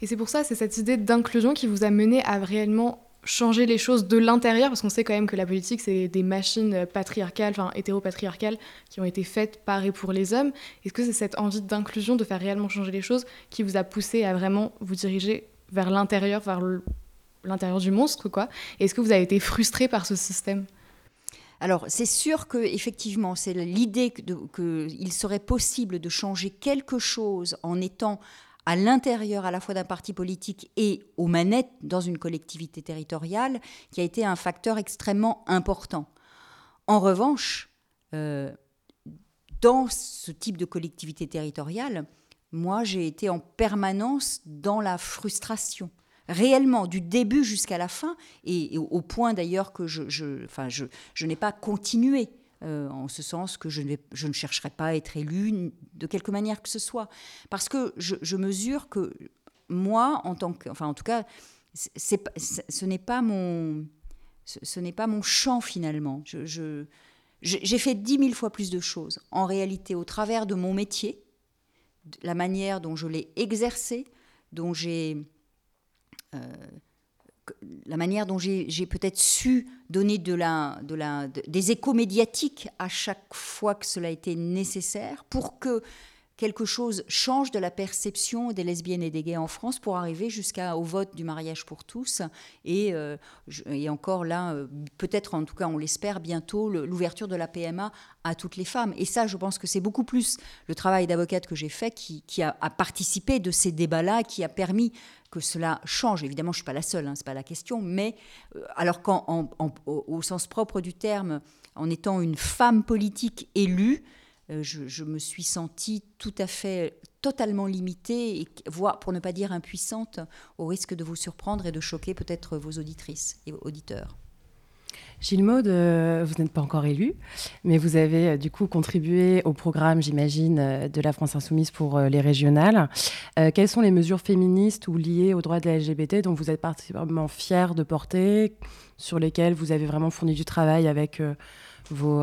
Et c'est pour ça, c'est cette idée d'inclusion qui vous a mené à réellement changer les choses de l'intérieur, parce qu'on sait quand même que la politique, c'est des machines patriarcales, enfin hétéropatriarcales, qui ont été faites par et pour les hommes. Est-ce que c'est cette envie d'inclusion, de faire réellement changer les choses, qui vous a poussé à vraiment vous diriger vers l'intérieur, vers l'intérieur du monstre, quoi? Est-ce que vous avez été frustré par ce système?
Alors, c'est sûr que effectivement, c'est l'idée qu'il serait possible de changer quelque chose en étant à l'intérieur à la fois d'un parti politique et aux manettes dans une collectivité territoriale qui a été un facteur extrêmement important. En revanche, euh, dans ce type de collectivité territoriale, moi j'ai été en permanence dans la frustration réellement du début jusqu'à la fin, et, au point d'ailleurs que je, enfin, je, je n'ai pas continué. Euh, en ce sens que je ne, je ne chercherai pas à être élu de quelque manière que ce soit. Parce que je, mesure que moi, en tant que. Enfin, en tout cas, c'est, ce n'est pas mon. Ce, n'est pas mon champ finalement. Je, j'ai fait dix mille fois plus de choses, en réalité, au travers de mon métier, la manière dont je l'ai exercé, dont j'ai euh, la manière dont j'ai peut-être su donner de la, de la, des échos médiatiques à chaque fois que cela été nécessaire pour que quelque chose change de la perception des lesbiennes et des gays en France pour arriver jusqu'au vote du mariage pour tous et, euh, et encore là, euh, peut-être en tout cas on l'espère bientôt, l'ouverture de la PMA à toutes les femmes. Et ça, je pense que c'est beaucoup plus le travail d'avocate que j'ai fait qui, a, participé de ces débats-là, qui a permis que cela change. Évidemment, je ne suis pas la seule, hein, ce n'est pas la question, mais euh, alors qu'au sens propre du terme, en étant une femme politique élue, euh, je, me suis sentie tout à fait totalement limitée, voire pour ne pas dire impuissante, au risque de vous surprendre et de choquer peut-être vos auditrices et auditeurs.
Gilles Maud, euh, vous n'êtes pas encore élu, mais vous avez euh, du coup contribué au programme, j'imagine, de la France Insoumise pour les régionales. quelles sont les mesures féministes ou liées aux droits de la LGBT dont vous êtes particulièrement fier de porter, sur lesquelles vous avez vraiment fourni du travail avec vos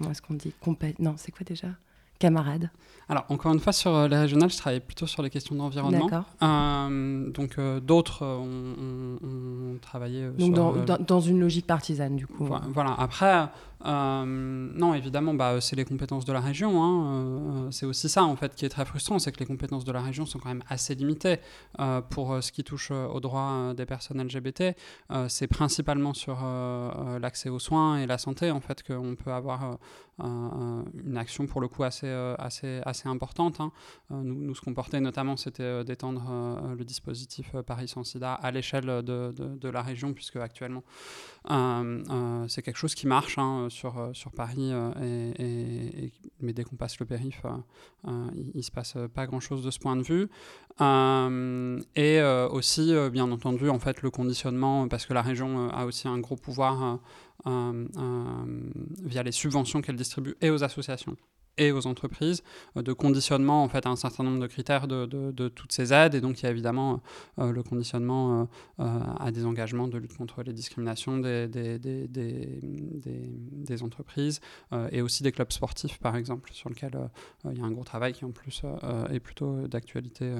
comment est-ce qu'on dit Non, c'est quoi déjà? Camarades.
Alors, encore une fois, sur euh, les régionales, je travaille plutôt sur les questions d'environnement. D'accord. Euh, donc, euh, d'autres ont, travaillé
donc dans, dans, une logique partisane, du coup.
Voilà. Après, non, évidemment, bah, c'est les compétences de la région. Hein. c'est aussi ça, en fait, qui est très frustrant, c'est que les compétences de la région sont quand même assez limitées pour ce qui touche aux droits des personnes LGBT. c'est principalement sur l'accès aux soins et la santé, en fait, qu'on peut avoir une action, pour le coup, assez, importante. Hein. Euh, nous, nous, ce qu'on portait notamment, c'était euh, d'étendre euh, le dispositif Paris sans sida à l'échelle de, de, la région, puisque actuellement, c'est quelque chose qui marche hein, sur, sur Paris, et, mais dès qu'on passe le périph', il ne se passe pas grand-chose de ce point de vue. et aussi, bien entendu, en fait, le conditionnement, parce que la région a aussi un gros pouvoir via les subventions qu'elle distribue et aux associations et aux entreprises, euh, de conditionnement en fait à un certain nombre de critères de, toutes ces aides. Et donc il y a évidemment euh, le conditionnement euh, à des engagements de lutte contre les discriminations des, des entreprises et aussi des clubs sportifs par exemple, sur lequel il y a un gros travail qui en plus est plutôt d'actualité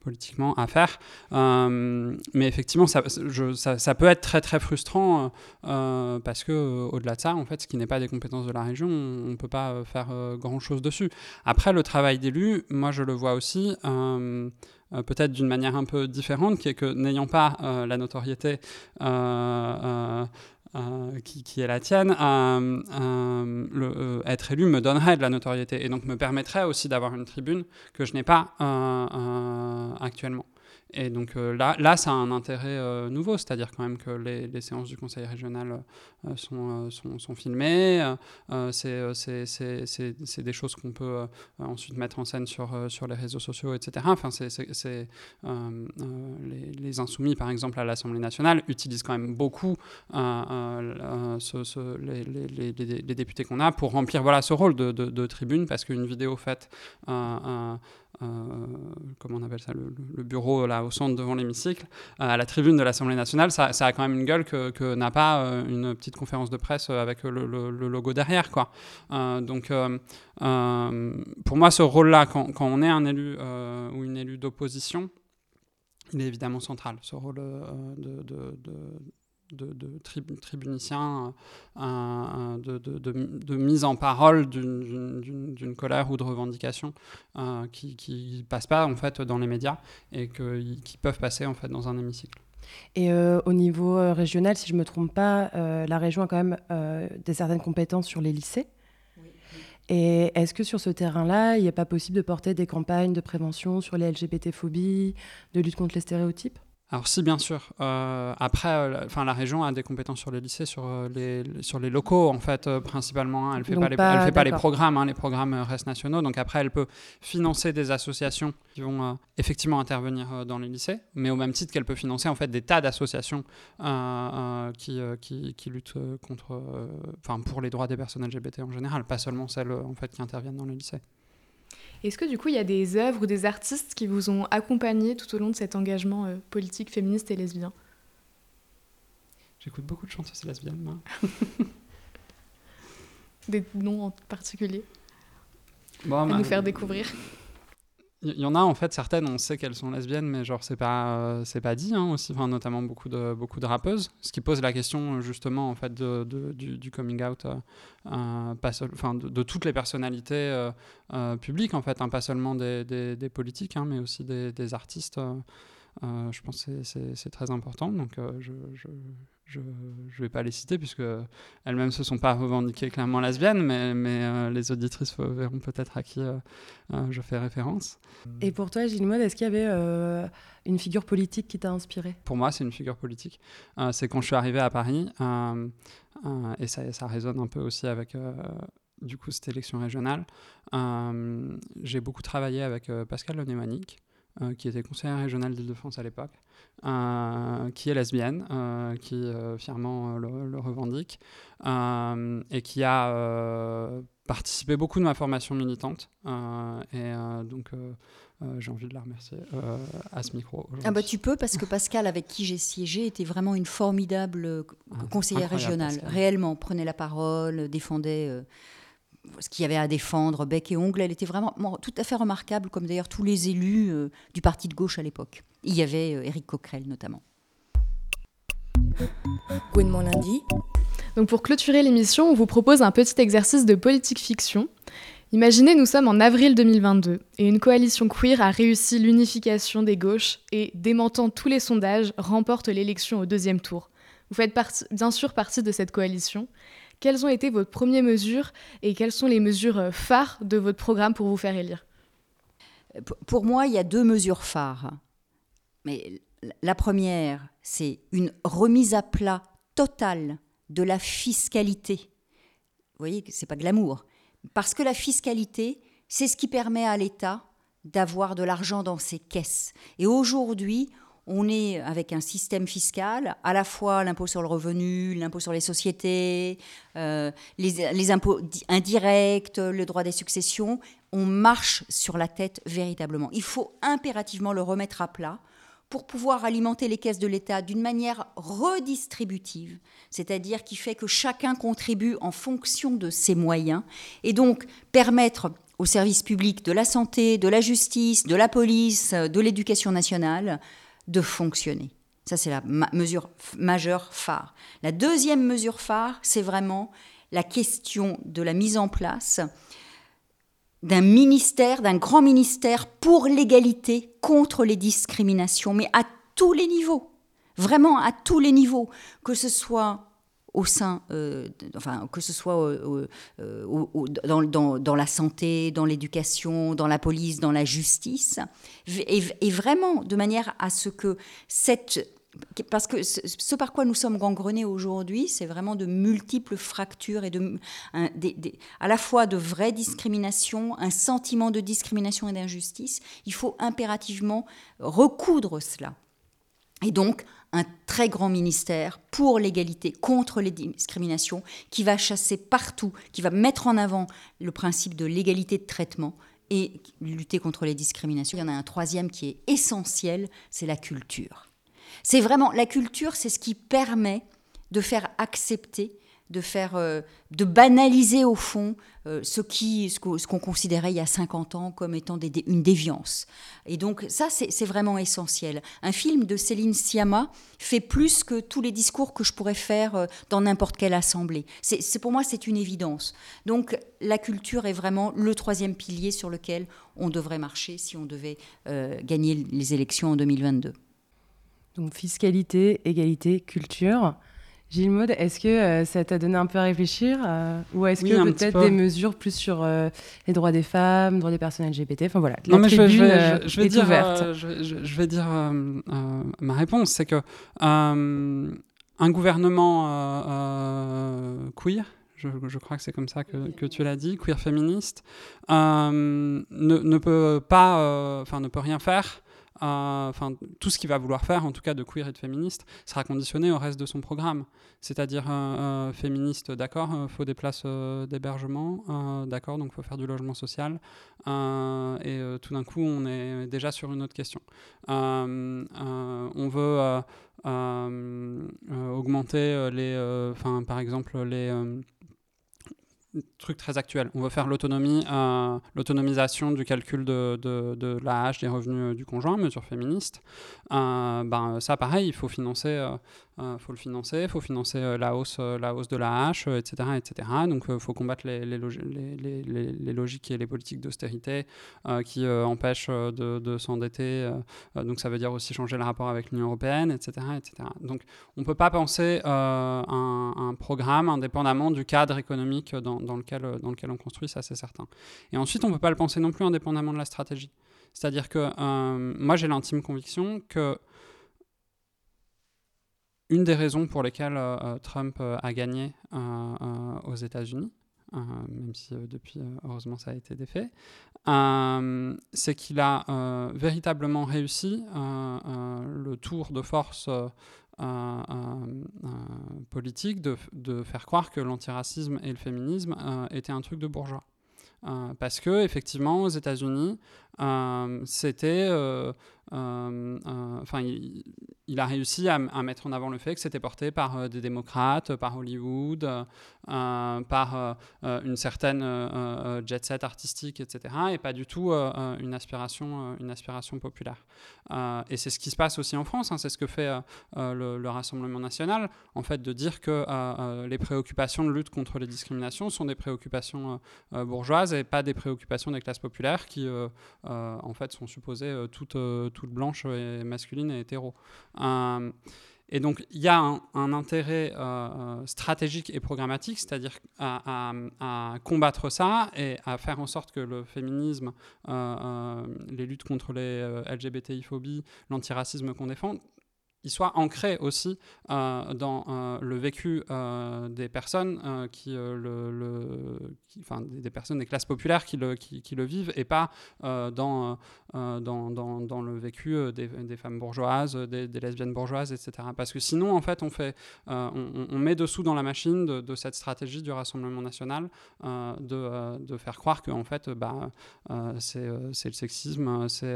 politiquement à faire. Euh, mais effectivement, ça, peut être très frustrant euh, parce que euh, au-delà de ça, en fait, ce qui n'est pas des compétences de la région, on ne peut pas faire grand-chose dessus. Après, le travail d'élu, moi je le vois aussi. peut-être d'une manière un peu différente, qui est que n'ayant pas la notoriété qui, est la tienne, euh, euh, le, être élu me donnerait de la notoriété et donc me permettrait aussi d'avoir une tribune que je n'ai pas actuellement. Et donc euh, là, là, ça a un intérêt euh, nouveau, c'est-à-dire quand même que les, séances du conseil régional euh, sont, sont, filmées. c'est des choses qu'on peut ensuite mettre en scène sur, sur les réseaux sociaux, etc. Enfin, c'est les, les, insoumis, par exemple, à l'Assemblée nationale, utilisent quand même beaucoup les, députés qu'on a pour remplir voilà, ce rôle de, de, de tribune, parce qu'une vidéo faite comment on appelle ça, le, bureau là au centre devant l'hémicycle, euh, à la tribune de l'Assemblée nationale, ça, a quand même une gueule que, n'a pas euh, une petite conférence de presse avec le, logo derrière. Quoi. donc pour moi, ce rôle-là, quand, on est un élu ou une élue d'opposition, il est évidemment central, ce rôle de tribunicien, euh, de, mise en parole d'une colère ou de revendication euh, qui ne passe pas en fait dans les médias et qui peuvent passer en fait dans un hémicycle.
Et euh, au niveau régional, si je ne me trompe pas, la région a quand même des certaines compétences sur les lycées. Et est-ce que sur ce terrain-là, il n'est pas possible de porter des campagnes de prévention sur les LGBT-phobies, de lutte contre les stéréotypes?
Alors si, bien sûr. Euh, après, euh, la région a des compétences sur les lycées, sur, euh, les, sur les locaux, en fait, principalement. Hein. Elle ne fait, pas les, elle fait pas les programmes, hein. les programmes restent nationaux. Donc après, elle peut financer des associations qui vont effectivement intervenir dans les lycées, mais au même titre qu'elle peut financer en fait des tas d'associations qui, qui, qui, luttent contre, enfin, pour les droits des personnes LGBT en général, pas seulement celles en fait, qui interviennent dans les lycées.
Est-ce que du coup, il y a des œuvres ou des artistes qui vous ont accompagné tout au long de cet engagement euh, politique, féministe et lesbien?
J'écoute beaucoup de chanteuses lesbiennes, moi.
des noms en particulier?
Bon,
à nous faire découvrir
il y en a en fait certaines, on sait qu'elles sont lesbiennes, mais genre c'est pas euh, c'est pas dit hein, aussi, enfin, notamment beaucoup de beaucoup de rappeuses, ce qui pose la question justement en fait de, du, coming out, euh, euh, enfin de, toutes les personnalités publiques en fait, hein, pas seulement des, des, politiques, hein, mais aussi des, artistes. je pense que c'est très important, donc je ne vais pas les citer puisque elles-mêmes ne se sont pas revendiquées clairement lesbiennes, mais, mais euh, les auditrices verront peut-être à qui euh, euh, je fais référence.
Et pour toi, Gilles Maud, est-ce qu'il y avait une figure politique qui t'a inspiré
Pour moi, c'est une figure politique. c'est quand je suis arrivé à Paris, et ça, ça résonne un peu aussi avec du coup cette élection régionale. J'ai beaucoup travaillé avec Pascal Lenemanique, qui était conseiller régional d'Île-de-France à l'époque. Euh, qui est lesbienne, euh, qui euh, fièrement le, revendique, et qui a participé beaucoup de ma formation militante. et donc, j'ai envie de la remercier à ce micro.
Ah bah tu peux parce que Pascal avec qui j'ai siégé était vraiment une formidable ah, conseillère régionale. Réellement, prenait la parole, défendait ce qu'il y avait à défendre, bec et ongle. Elle était vraiment tout à fait remarquable, comme d'ailleurs tous les élus euh, du parti de gauche à l'époque. Il y avait euh, Éric Coquerel notamment.
Gouinement lundi.
Donc pour clôturer l'émission, on vous propose un petit exercice de politique fiction. Imaginez, nous sommes en avril 2022 et une coalition queer a réussi l'unification des gauches et, démentant tous les sondages, remporte l'élection au deuxième tour. Vous faites bien sûr partie de cette coalition. Quelles ont été vos premières mesures et quelles sont les mesures euh, phares de votre programme pour vous faire élire?
Pour moi, il y a deux mesures phares. Mais la première, c'est une remise à plat totale de la fiscalité. Vous voyez que c'est pas glamour. Parce que la fiscalité, c'est ce qui permet à l'État d'avoir de l'argent dans ses caisses. Et aujourd'hui, on est avec un système fiscal, à la fois l'impôt sur le revenu, l'impôt sur les sociétés, euh, les, impôts indirects, le droit des successions. On marche sur la tête véritablement. Il faut impérativement le remettre à plat pour pouvoir alimenter les caisses de l'État d'une manière redistributive, c'est-à-dire qui fait que chacun contribue en fonction de ses moyens, et donc permettre aux services publics de la santé, de la justice, de la police, de l'éducation nationale, de fonctionner. Ça, c'est la mesure majeure phare. La deuxième mesure phare, c'est vraiment la question de la mise en place d'un ministère, d'un grand ministère pour l'égalité contre les discriminations, mais à tous les niveaux, vraiment à tous les niveaux, que ce soit au sein, euh, enfin, que ce soit euh, dans, la santé, dans l'éducation, dans la police, dans la justice, et, vraiment de manière à ce que cette... Parce que ce, par quoi nous sommes gangrenés aujourd'hui, c'est vraiment de multiples fractures et de, à la fois de vraies discriminations, un sentiment de discrimination et d'injustice. Il faut impérativement recoudre cela. Et donc, un très grand ministère pour l'égalité, contre les discriminations, qui va chasser partout, qui va mettre en avant le principe de l'égalité de traitement et lutter contre les discriminations. Il y en a un troisième qui est essentiel, c'est la culture. C'est vraiment la culture, c'est ce qui permet de faire accepter de faire, euh, de banaliser au fond euh, ce qui, ce qu'on considérait il y a 50 ans comme étant une déviance. Et donc ça, c'est vraiment essentiel. Un film de Céline Sciamma fait plus que tous les discours que je pourrais faire euh, dans n'importe quelle assemblée. C'est pour moi, c'est une évidence. Donc la culture est vraiment le troisième pilier sur lequel on devrait marcher si on devait gagner les élections en 2022.
Donc fiscalité, égalité, culture. Gilles Maud, est-ce que euh, ça t'a donné un peu à réfléchir euh, Ou est-ce
Oui,
que peut-être
peu.
des mesures plus sur euh, les droits des femmes, droits des personnes LGBT Enfin voilà, la
Non, mais je vais, je
tribune
vais- je- je vais
est
dire,
ouverte.
je, vais- je- je vais dire ma réponse, c'est que un gouvernement queer, je, je crois que c'est comme ça que, que tu l'as dit, queer féministe, ne, ne peut pas, enfin ne peut rien faire. Euh, Enfin, tout ce qu'il va vouloir faire, en tout cas de queer et de féministe, sera conditionné au reste de son programme. C'est-à-dire euh, euh, féministe, d'accord, il faut des places euh, d'hébergement, euh, d'accord, donc faut faire du logement social, euh, et euh, tout d'un coup, on est déjà sur une autre question. Euh, euh, on veut euh, euh, euh, augmenter euh, les, euh, enfin, par exemple, les euh, trucs très actuels. On veut faire l'autonomie, euh, l'autonomisation du calcul de, de, de l'AH des revenus euh, du conjoint, mesure féministe. Euh, ben, ça, pareil, il faut financer, euh, euh, faut le financer, il faut financer euh, la, hausse, euh, la hausse de l'AH, euh, etc., etc. Donc, il faut combattre les, les, logi- les, les- les- les logiques et les politiques d'austérité euh, qui euh, empêchent euh, de, de s'endetter. euh, euh, donc, ça veut dire aussi changer le rapport avec l'Union européenne, etc., etc. Donc, on ne peut pas penser euh, un, programme indépendamment du cadre économique dans, lequel, euh, dans lequel on construit, ça c'est certain. Et ensuite, on ne peut pas le penser non plus indépendamment de la stratégie. C'est-à-dire que euh, moi, j'ai l'intime conviction que une des raisons pour lesquelles euh, euh, Trump euh, a gagné aux États-Unis, même si depuis, heureusement, ça a été défait, c'est qu'il a véritablement réussi le tour de force politique de, faire croire que l'antiracisme et le féminisme étaient un truc de bourgeois. Parce que effectivement, aux États-Unis, c'était, enfin, il, a réussi à, mettre en avant le fait que c'était porté par euh, des démocrates, par Hollywood, euh, euh, par euh, euh, une certaine euh, euh, jet set artistique, etc., et pas du tout euh, euh, une aspiration, euh, une aspiration populaire. Euh, et c'est ce qui se passe aussi en France. hein, c'est ce que fait euh, euh, le, le Rassemblement national, en fait, de dire que euh, euh, les préoccupations de lutte contre les discriminations sont des préoccupations euh, euh, bourgeoises et pas des préoccupations des classes populaires qui, euh, euh, en fait, sont supposées euh, toutes, toutes blanches et masculines et hétéros. Euh, et donc, il y a un, intérêt euh, euh, stratégique et programmatique, c'est-à-dire à, à- combattre ça et à faire en sorte que le féminisme, les luttes contre les LGBTI-phobies, l'antiracisme qu'on défend, il soit ancré aussi euh, dans euh, le vécu euh, des personnes qui, le, le- enfin, des, personnes des classes populaires qui le, qui, le vivent et pas dans, dans, dans, le vécu des, femmes bourgeoises, des, lesbiennes bourgeoises, etc. Parce que sinon, en fait, on, fait, on, met dessous dans la machine de, cette stratégie du Rassemblement national de, de faire croire que en fait, bah, c'est le sexisme, c'est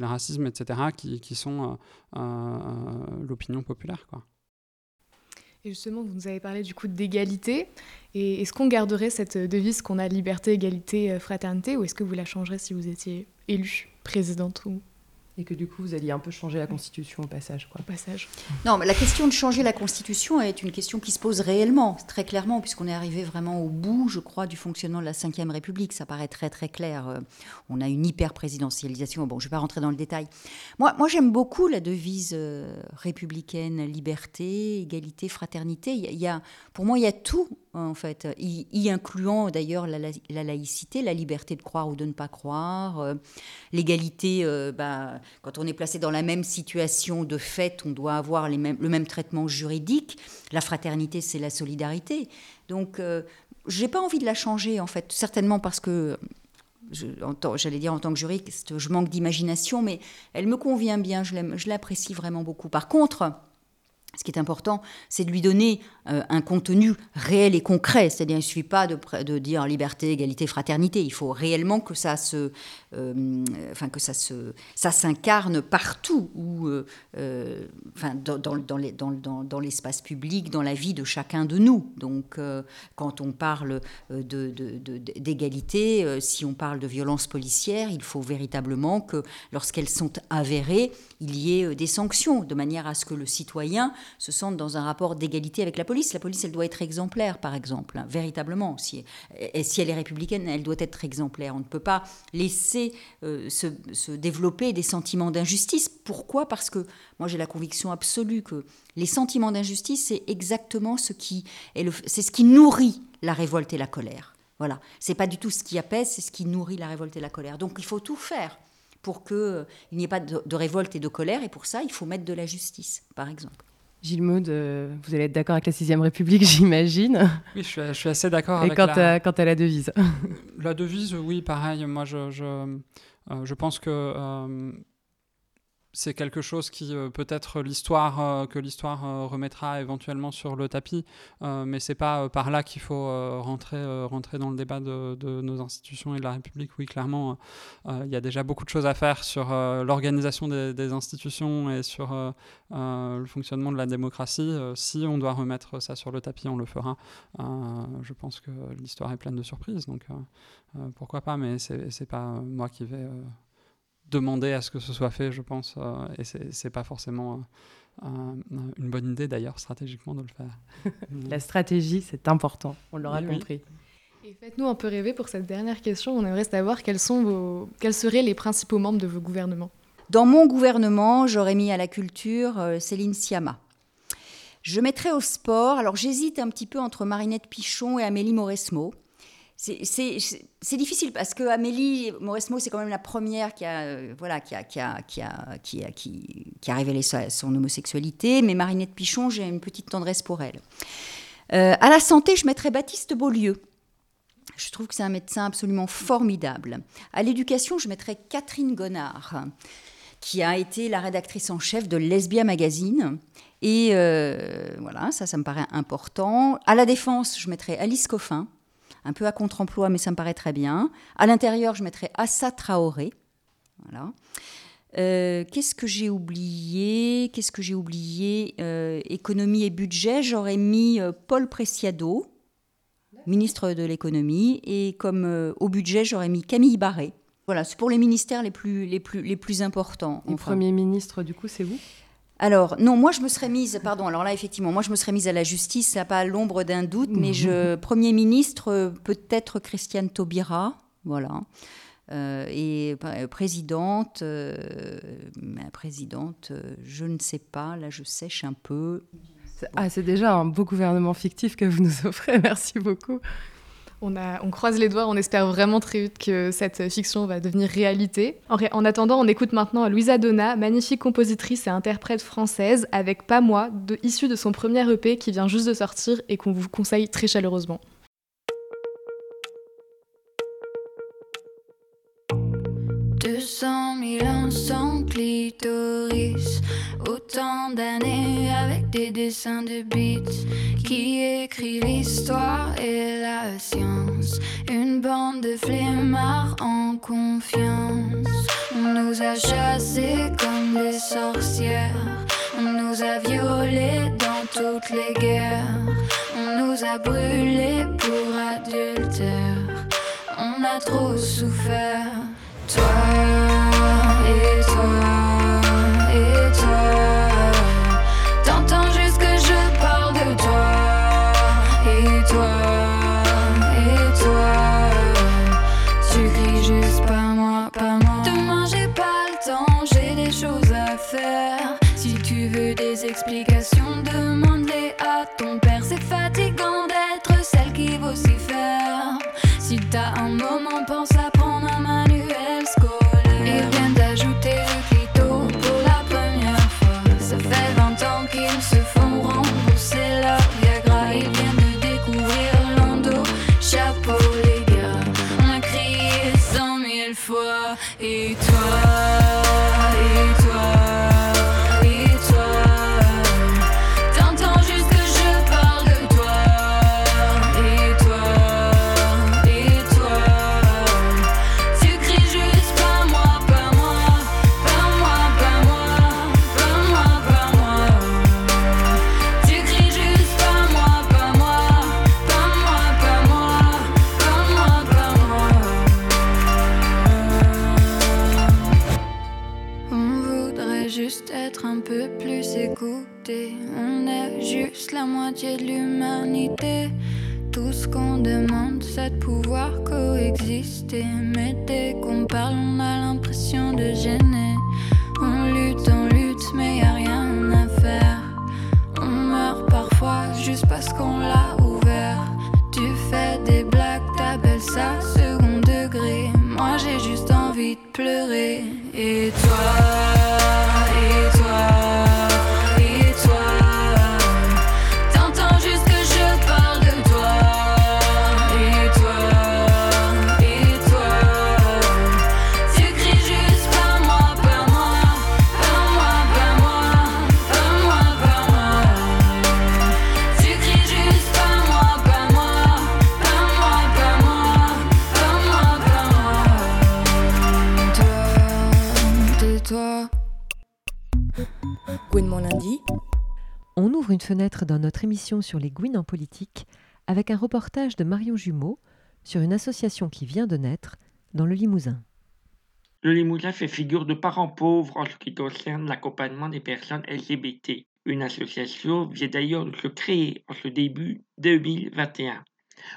le racisme, etc., qui, sont l'opinion populaire. Quoi.
Et justement, vous nous avez parlé du coup d'égalité. Et est-ce qu'on garderait cette devise qu'on a liberté, égalité, euh, fraternité, ou est-ce que vous la changerez si vous étiez élue présidente ou
Et que du coup, vous alliez un peu changer la constitution au passage. Quoi.
au passage
Non, mais la question de changer la Constitution est une question qui se pose réellement, très clairement, puisqu'on est arrivé vraiment au bout, je crois, du fonctionnement de la Ve République. Ça paraît très très clair. Euh, On a une hyper-présidentialisation. Bon, je ne vais pas rentrer dans le détail. Moi, moi j'aime beaucoup la devise euh, républicaine, liberté, égalité, fraternité. Il y a- il y a, pour moi, il y a tout, en fait, y, y incluant d'ailleurs la, la- la laïcité, la liberté de croire ou de ne pas croire, euh, l'égalité, euh, bah, quand on est placé dans la même situation de fait, on doit avoir le même traitement juridique. La fraternité, c'est la solidarité. Donc, euh, j'ai pas envie de la changer, en fait, certainement parce que j'allais dire en tant que juriste, je manque d'imagination, mais elle me convient bien, je l'apprécie vraiment beaucoup. Par contre, ce qui est important, c'est de lui donner euh, un contenu réel et concret. C'est-à-dire, il ne suffit pas de, dire liberté, égalité, fraternité. Il faut réellement que ça se, enfin que ça se, ça s'incarne partout où, euh, euh, enfin, dans, dans, dans dans- l'espace public, dans la vie de chacun de nous. Donc, euh, quand on parle euh, de, d'égalité, euh, si on parle de violence policière, il faut véritablement que, lorsqu'elles sont avérées, il y ait euh, des sanctions, de manière à ce que le citoyen se sentent dans un rapport d'égalité avec la police. La police, elle doit être exemplaire, par exemple, hein, véritablement. Si, si elle est républicaine, elle doit être exemplaire. On ne peut pas laisser euh, se, développer des sentiments d'injustice. Pourquoi? Parce que moi, j'ai la conviction absolue que les sentiments d'injustice, c'est exactement ce qui est le, c'est ce qui nourrit la révolte et la colère. Voilà, c'est pas du tout ce qui apaise, c'est ce qui nourrit la révolte et la colère. Donc il faut tout faire pour qu'il euh, n'y ait pas de, de, révolte et de colère, et pour ça, il faut mettre de la justice, par exemple.
Gilles Maud, euh, vous allez être d'accord avec la Sixième République, j'imagine.
Oui, je suis, je suis assez d'accord
Et
avec
quant,
la...
à, quant à la devise
La devise, oui, pareil. Moi, je, je, euh, je pense que euh, c'est quelque chose qui euh, peut-être l'histoire euh, que l'histoire euh, remettra éventuellement sur le tapis, mais c'est pas par là qu'il faut rentrer rentrer dans le débat de, de, nos institutions et de la République. Oui, clairement, il y a déjà beaucoup de choses à faire sur l'organisation des, institutions et sur le fonctionnement de la démocratie. si on doit remettre ça sur le tapis, on le fera. je pense que l'histoire est pleine de surprises, donc pourquoi pas. Mais c'est pas moi qui vais demander à ce que ce soit fait, je pense, euh, et c'est pas forcément euh, une bonne idée d'ailleurs stratégiquement de le faire.
La stratégie, c'est important, on l'aura compris.
Et faites-nous un peu rêver pour cette dernière question. On aimerait savoir quels, sont vos... quels seraient les principaux membres de vos gouvernements.
Dans mon gouvernement, j'aurais mis à la culture euh, Céline Sciamma. Je mettrais au sport, alors j'hésite un petit peu entre Marinette Pichon et Amélie Mauresmo c'est difficile parce que Amélie Mauresmo, c'est quand même la première qui a, euh, voilà, qui a, qui a, qui a, qui a, qui, a révélé sa, son homosexualité. Mais Marinette Pichon, j'ai une petite tendresse pour elle. Euh, à la santé, je mettrais Baptiste Beaulieu. Je trouve que c'est un médecin absolument formidable. À l'éducation, je mettrais Catherine Gonard, qui a été la rédactrice en chef de Lesbia Magazine. Et euh, voilà, ça, ça me paraît important. À la défense, je mettrais Alice Coffin un peu à contre-emploi, mais ça me paraît très bien. À l'intérieur, je mettrais Assa Traoré. Voilà. Euh, Qu'est-ce que j'ai oublié? Qu'est-ce que j'ai oublié? Euh, Économie et budget, j'aurais mis euh, Paul Preciado, ministre de l'économie, et comme au budget, j'aurais mis Camille Barré. Voilà, c'est pour les ministères les plus, les plus, les plus importants.
Le enfin. Premier ministre, du coup, c'est vous?
Alors, non, moi je me serais mise, pardon, alors là effectivement, moi je me serais mise à la justice, ça pas l'ombre d'un doute, mais je, Premier ministre, peut-être Christiane Taubira, voilà. Euh, et euh, présidente, euh, présidente, je ne sais pas, là je sèche un peu.
Ah, c'est déjà un beau gouvernement fictif que vous nous offrez, merci beaucoup.
On, croise les doigts, on espère vraiment très vite que cette fiction va devenir réalité. En, en attendant, on écoute maintenant Louisa Donna, magnifique compositrice et interprète française, avec Pas moi, issue de son premier EP qui vient juste de sortir et qu'on vous conseille très chaleureusement.
200 000 ans sans clitoris. Autant d'années avec des dessins de bits Qui écrit l'histoire et la science. Une bande de flemmards en confiance. On nous a chassés comme des sorcières. On nous a violés dans toutes les guerres. On nous a brûlés pour adultère. On a trop souffert toi
fenêtre dans notre émission sur les Gouines en politique avec un reportage de Marion Jumeau sur une association qui vient de naître dans le Limousin.
Le Limousin fait figure de parent pauvre en ce qui concerne l'accompagnement des personnes LGBT. Une association vient d'ailleurs de se créer en ce début 2021.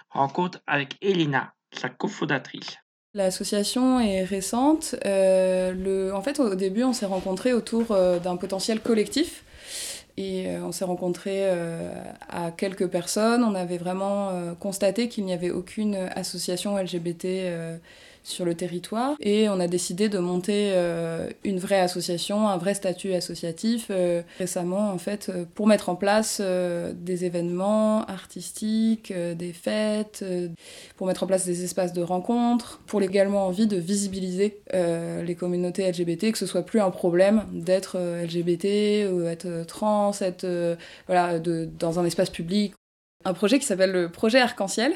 Rencontre avec Elena, sa cofondatrice.
L'association est récente. Euh, le... En fait, au début, on s'est rencontrés autour euh, d'un potentiel collectif et euh, on s'est rencontrés euh, à quelques personnes. On avait vraiment euh, constaté qu'il n'y avait aucune association LGBT sur le territoire. Et on a décidé de monter une vraie association, un vrai statut associatif récemment, en fait, pour mettre en place des événements artistiques, des fêtes, pour mettre en place des espaces de rencontres, pour également envie de visibiliser les communautés LGBT, que ce soit plus un problème d'être LGBT ou être trans euh, voilà, de, dans un espace public. Un projet qui s'appelle le projet Arc-en-Ciel.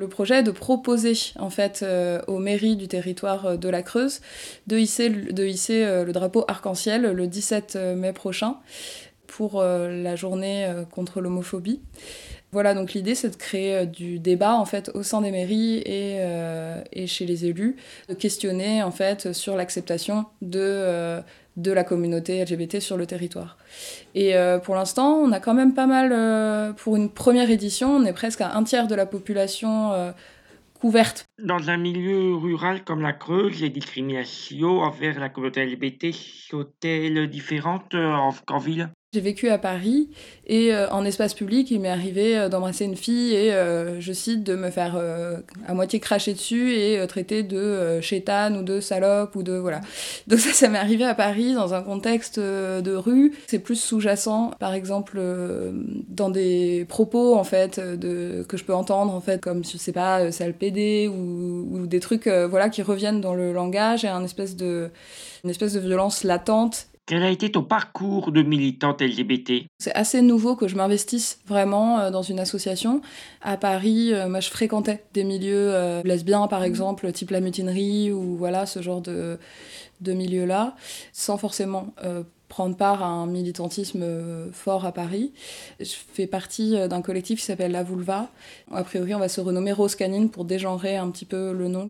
Le projet est de proposer en fait euh, aux mairies du territoire euh, de la Creuse de hisser, hisser le drapeau arc-en-ciel le 17 mai prochain pour la journée contre l'homophobie. Voilà, donc l'idée c'est de créer du débat en fait au sein des mairies et, et chez les élus, de questionner en fait sur l'acceptation de de la communauté LGBT sur le territoire. Et euh, pour l'instant, on a quand même pas mal, euh, pour une première édition, on est presque à un tiers de la population euh, couverte.
Dans un milieu rural comme la Creuse, les discriminations envers la communauté LGBT sont-elles différentes qu'en ville?
J'ai vécu à Paris et euh, en espace public, il m'est arrivé euh, d'embrasser une fille et, euh, je cite, de me faire à moitié cracher dessus et traiter de chétane ou de salope ou de... Voilà. Donc ça, ça m'est arrivé à Paris dans un contexte de rue. C'est plus sous-jacent, par exemple, dans des propos, en fait, de, que je peux entendre, en fait, comme, je sais pas, sale PD ou, ou des trucs, voilà, qui reviennent dans le langage et un espèce de, une espèce de violence latente
quel a été ton parcours de militante LGBT
C'est assez nouveau que je m'investisse vraiment euh, dans une association. À Paris, euh, moi, je fréquentais des milieux euh, lesbiens, par exemple, type la mutinerie ou voilà ce genre de, de milieu-là, sans forcément prendre part à un militantisme fort à Paris. Je fais partie d'un collectif qui s'appelle La Vulva. A priori, on va se renommer Rose Canine pour dégenrer un petit peu le nom.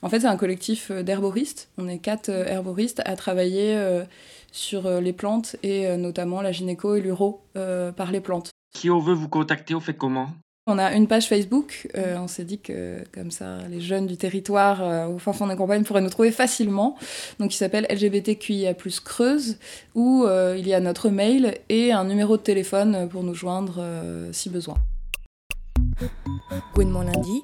En fait, c'est un collectif d'herboristes. On est quatre herboristes à travailler sur euh, les plantes et euh, notamment la gynéco et l'uro euh, par les plantes.
Si on veut vous contacter, on fait comment?
On a une page Facebook, on s'est dit que comme ça les jeunes du territoire au fin fond de la campagne pourraient nous trouver facilement, donc il s'appelle LGBTQIA Creuse, où il y a notre mail et un numéro de téléphone pour nous joindre si besoin.
Gouinement lundi,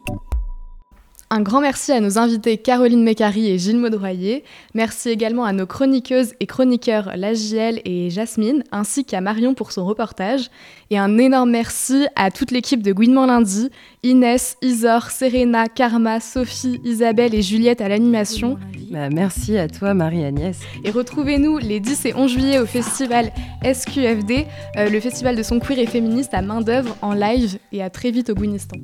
un grand merci à nos invités Caroline Mécari et Gilles Maudroyer. Merci également à nos chroniqueuses et chroniqueurs Lagiel et Jasmine, ainsi qu'à Marion pour son reportage. Et un énorme merci à toute l'équipe de Gouinement Lundi, Inès, Isor, Serena, Karma, Sophie, Isabelle et Juliette à l'animation.
Bah, merci à toi Marie-Agnès.
Et retrouvez-nous les 10 et 11 juillet au festival SQFD, euh, le festival de son queer et féministe à main d'œuvre en live et à très vite au Gouinistan.